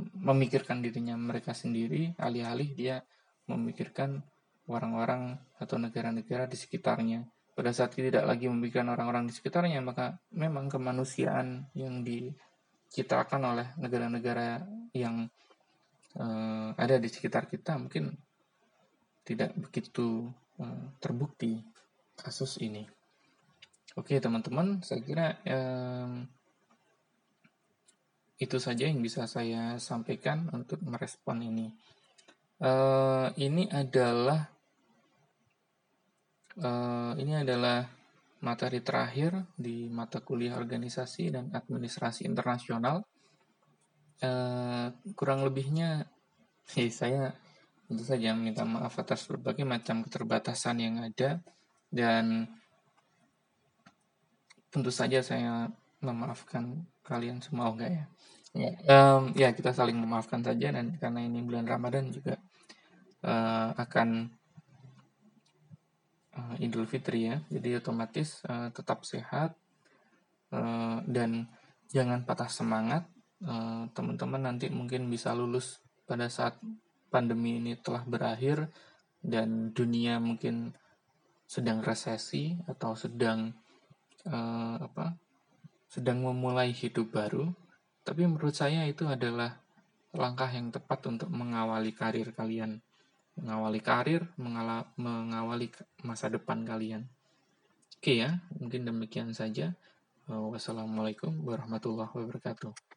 Memikirkan dirinya mereka sendiri, alih-alih dia memikirkan orang-orang atau negara-negara di sekitarnya pada saat kita tidak lagi memikirkan orang-orang di sekitarnya, maka memang kemanusiaan yang diciptakan oleh negara-negara yang uh, ada di sekitar kita mungkin tidak begitu uh, terbukti kasus ini. Oke teman-teman, saya kira um, itu saja yang bisa saya sampaikan untuk merespon ini. Uh, ini adalah uh, ini adalah materi terakhir di mata kuliah organisasi dan administrasi internasional. Uh, kurang lebihnya, hey, saya tentu saja minta maaf atas berbagai macam keterbatasan yang ada dan tentu saja saya memaafkan kalian semua enggak ya? Ya, um, ya kita saling memaafkan saja dan karena ini bulan Ramadan juga uh, akan uh, Idul Fitri ya. Jadi otomatis uh, tetap sehat uh, dan jangan patah semangat eh, teman-teman nanti mungkin bisa lulus pada saat pandemi ini telah berakhir dan dunia mungkin sedang resesi atau sedang uh, apa sedang memulai hidup baru. Tapi menurut saya itu adalah langkah yang tepat untuk mengawali karir kalian. Mengawali karir mengala, mengawali masa depan kalian. Oke ya mungkin demikian saja. Wassalamualaikum warahmatullahi wabarakatuh